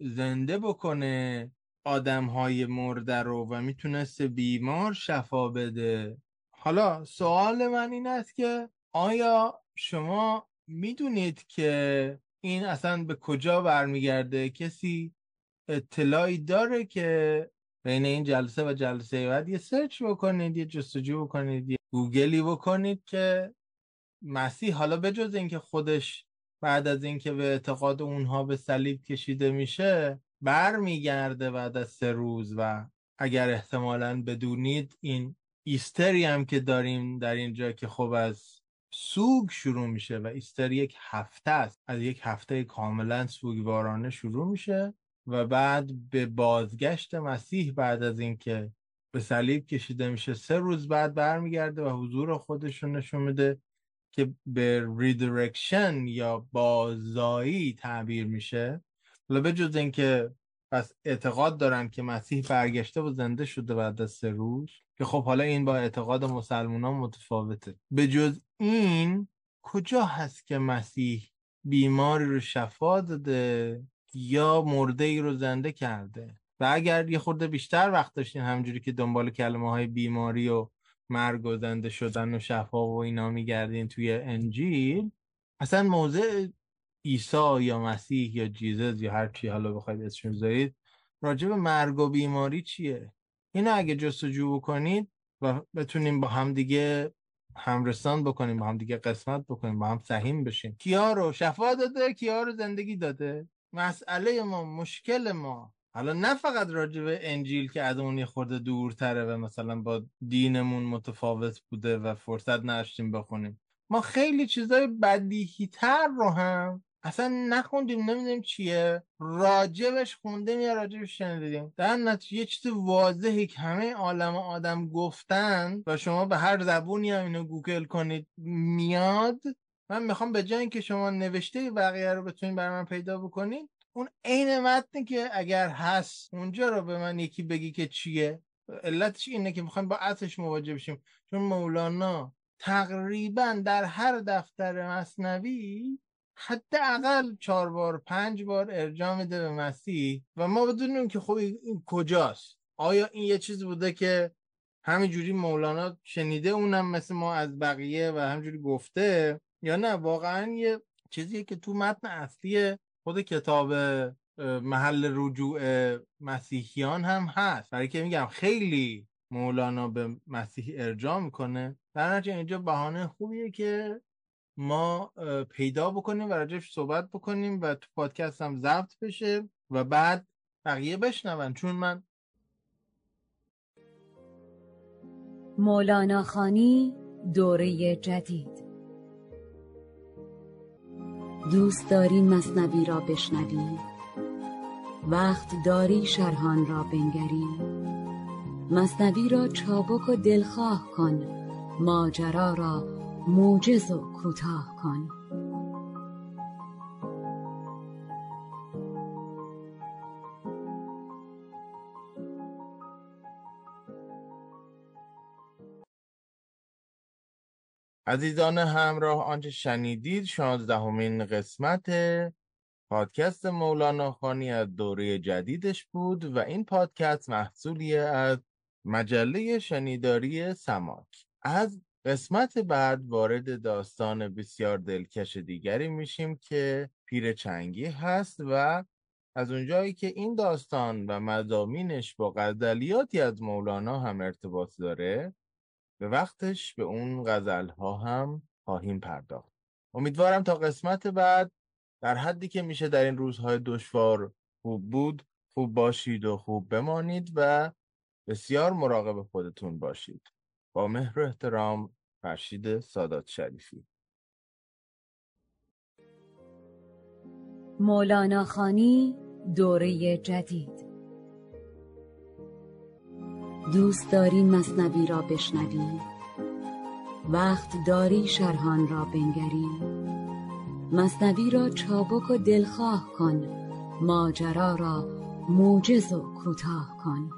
زنده بکنه آدم های مرده رو و می‌تونست بیمار شفا بده. حالا سوال من این است که آیا شما می‌دونید که این اصلا به کجا برمیگرده؟ کسی اطلاعی داره که بین این جلسه و جلسه بعد یه سرچ بکنید یه جستجو بکنید یه گوگلی بکنید که مسیح حالا بجز اینکه خودش بعد از اینکه به اعتقاد اونها به صلیب کشیده میشه برمیگرده بعد از سه روز و اگر احتمالا بدونید این ایستری هم که داریم در اینجا که خب از سوگ شروع میشه و ایستر یک هفته است. از یک هفته کاملا سوگوارانه شروع میشه و بعد به بازگشت مسیح بعد از اینکه به صلیب کشیده میشه سه روز بعد برمیگرده و حضور خودش رو نشون میده که به ریدرکشن یا بازایی تعبیر میشه. حالا به جز اینکه پس اعتقاد دارن که مسیح برگشته و زنده شده بعد از سه روز که خب حالا این با اعتقاد مسلمان ها متفاوته. به جز این کجا هست که مسیح بیماری رو شفا داده یا مرده ای رو زنده کرده؟ و اگر یه خورده بیشتر وقت داشتین همجوری که دنبال کلمه های بیماری و مرگ و زنده شدن و شفا و اینا میگردین توی انجیل اصلا موضع عیسی یا مسیح یا جیزس یا هر چی حالا بخواید اسمش بذارید راجع به مرگ و بیماری چیه؟ اینو اگه جستجو بکنید و بتونیم با هم دیگه همرسان بکنیم با هم دیگه قسمت بکنیم با هم سهیم بشیم. کیا رو؟ شفا داده کیا رو زندگی داده؟ مسئله ما مشکل ما. حالا نه فقط راجع به انجیل که از اون یه خورده دورتره و مثلا با دینمون متفاوت بوده و فرصت نداشتیم بخونیم. ما خیلی چیزای بدیهی تر رو هم اصلا نخوندیم نمی‌دونیم چیه. راجبش خوندیم یا راجبش شنیدیم؟ در نتیجه یه چیز واضحی که همه عالم آدم گفتن و شما به هر زبونی هم اینو گوگل کنید میاد. من می‌خوام به جای که شما نوشته بقیه رو بتونید برای من پیدا بکنید اون عین متنی که اگر هست اونجا رو به من یکی بگی که چیه. علتش اینه که می‌خوایم با اصلش مواجه بشیم. چون مولانا تقریبا در هر دفتر مصنوی حداقل چهار بار پنج بار ارجاع میده به مسیح و ما بدونیم که خب این کجاست. آیا این یه چیز بوده که همینجوری مولانا شنیده اونم مثل ما از بقیه و همجوری گفته یا نه؟ واقعا یه چیزیه که تو متن اصلی خود کتاب محل رجوع مسیحیان هم هست. برای که میگم خیلی مولانا به مسیح ارجاع می‌کنه. در اینجا بهانه خوبیه که ما پیدا بکنیم و راجعش صحبت بکنیم و تو پادکست هم ضبط بشه و بعد بقیه بشنون. چون من مولانا خانی دوره جدید. دوست داری مصنوی را بشنوی؟ وقت داری شرحان را بنگری؟ مصنوی را چابک و دلخواه کن ماجرا را موجز و کوتاه کن. عزیزان همراه آنچه شنیدید شانزدهمین قسمت پادکست مولانا خانی از دوره جدیدش بود و این پادکست محصولی از مجله شنیداری سماک. از قسمت بعد وارد داستان بسیار دلکش دیگری میشیم که پیر چنگی هست و از اونجایی که این داستان و مزامینش با غزلیاتی از مولانا هم ارتباط داره به وقتش به اون غزل ها هم خواهیم پرداخت. امیدوارم تا قسمت بعد در حدی که میشه در این روزهای دشوار خوب بود خوب باشید و خوب بمانید و بسیار مراقب خودتون باشید. مهر احترام فرشید سادات شریفی. مولانا خانی دوره جدید. دوست داری مصنوی را بشنوی؟ وقت داری شرحان را بنگری؟ مصنوی را چابک و دلخواه کن ماجرا را موجز و کوتاه کن.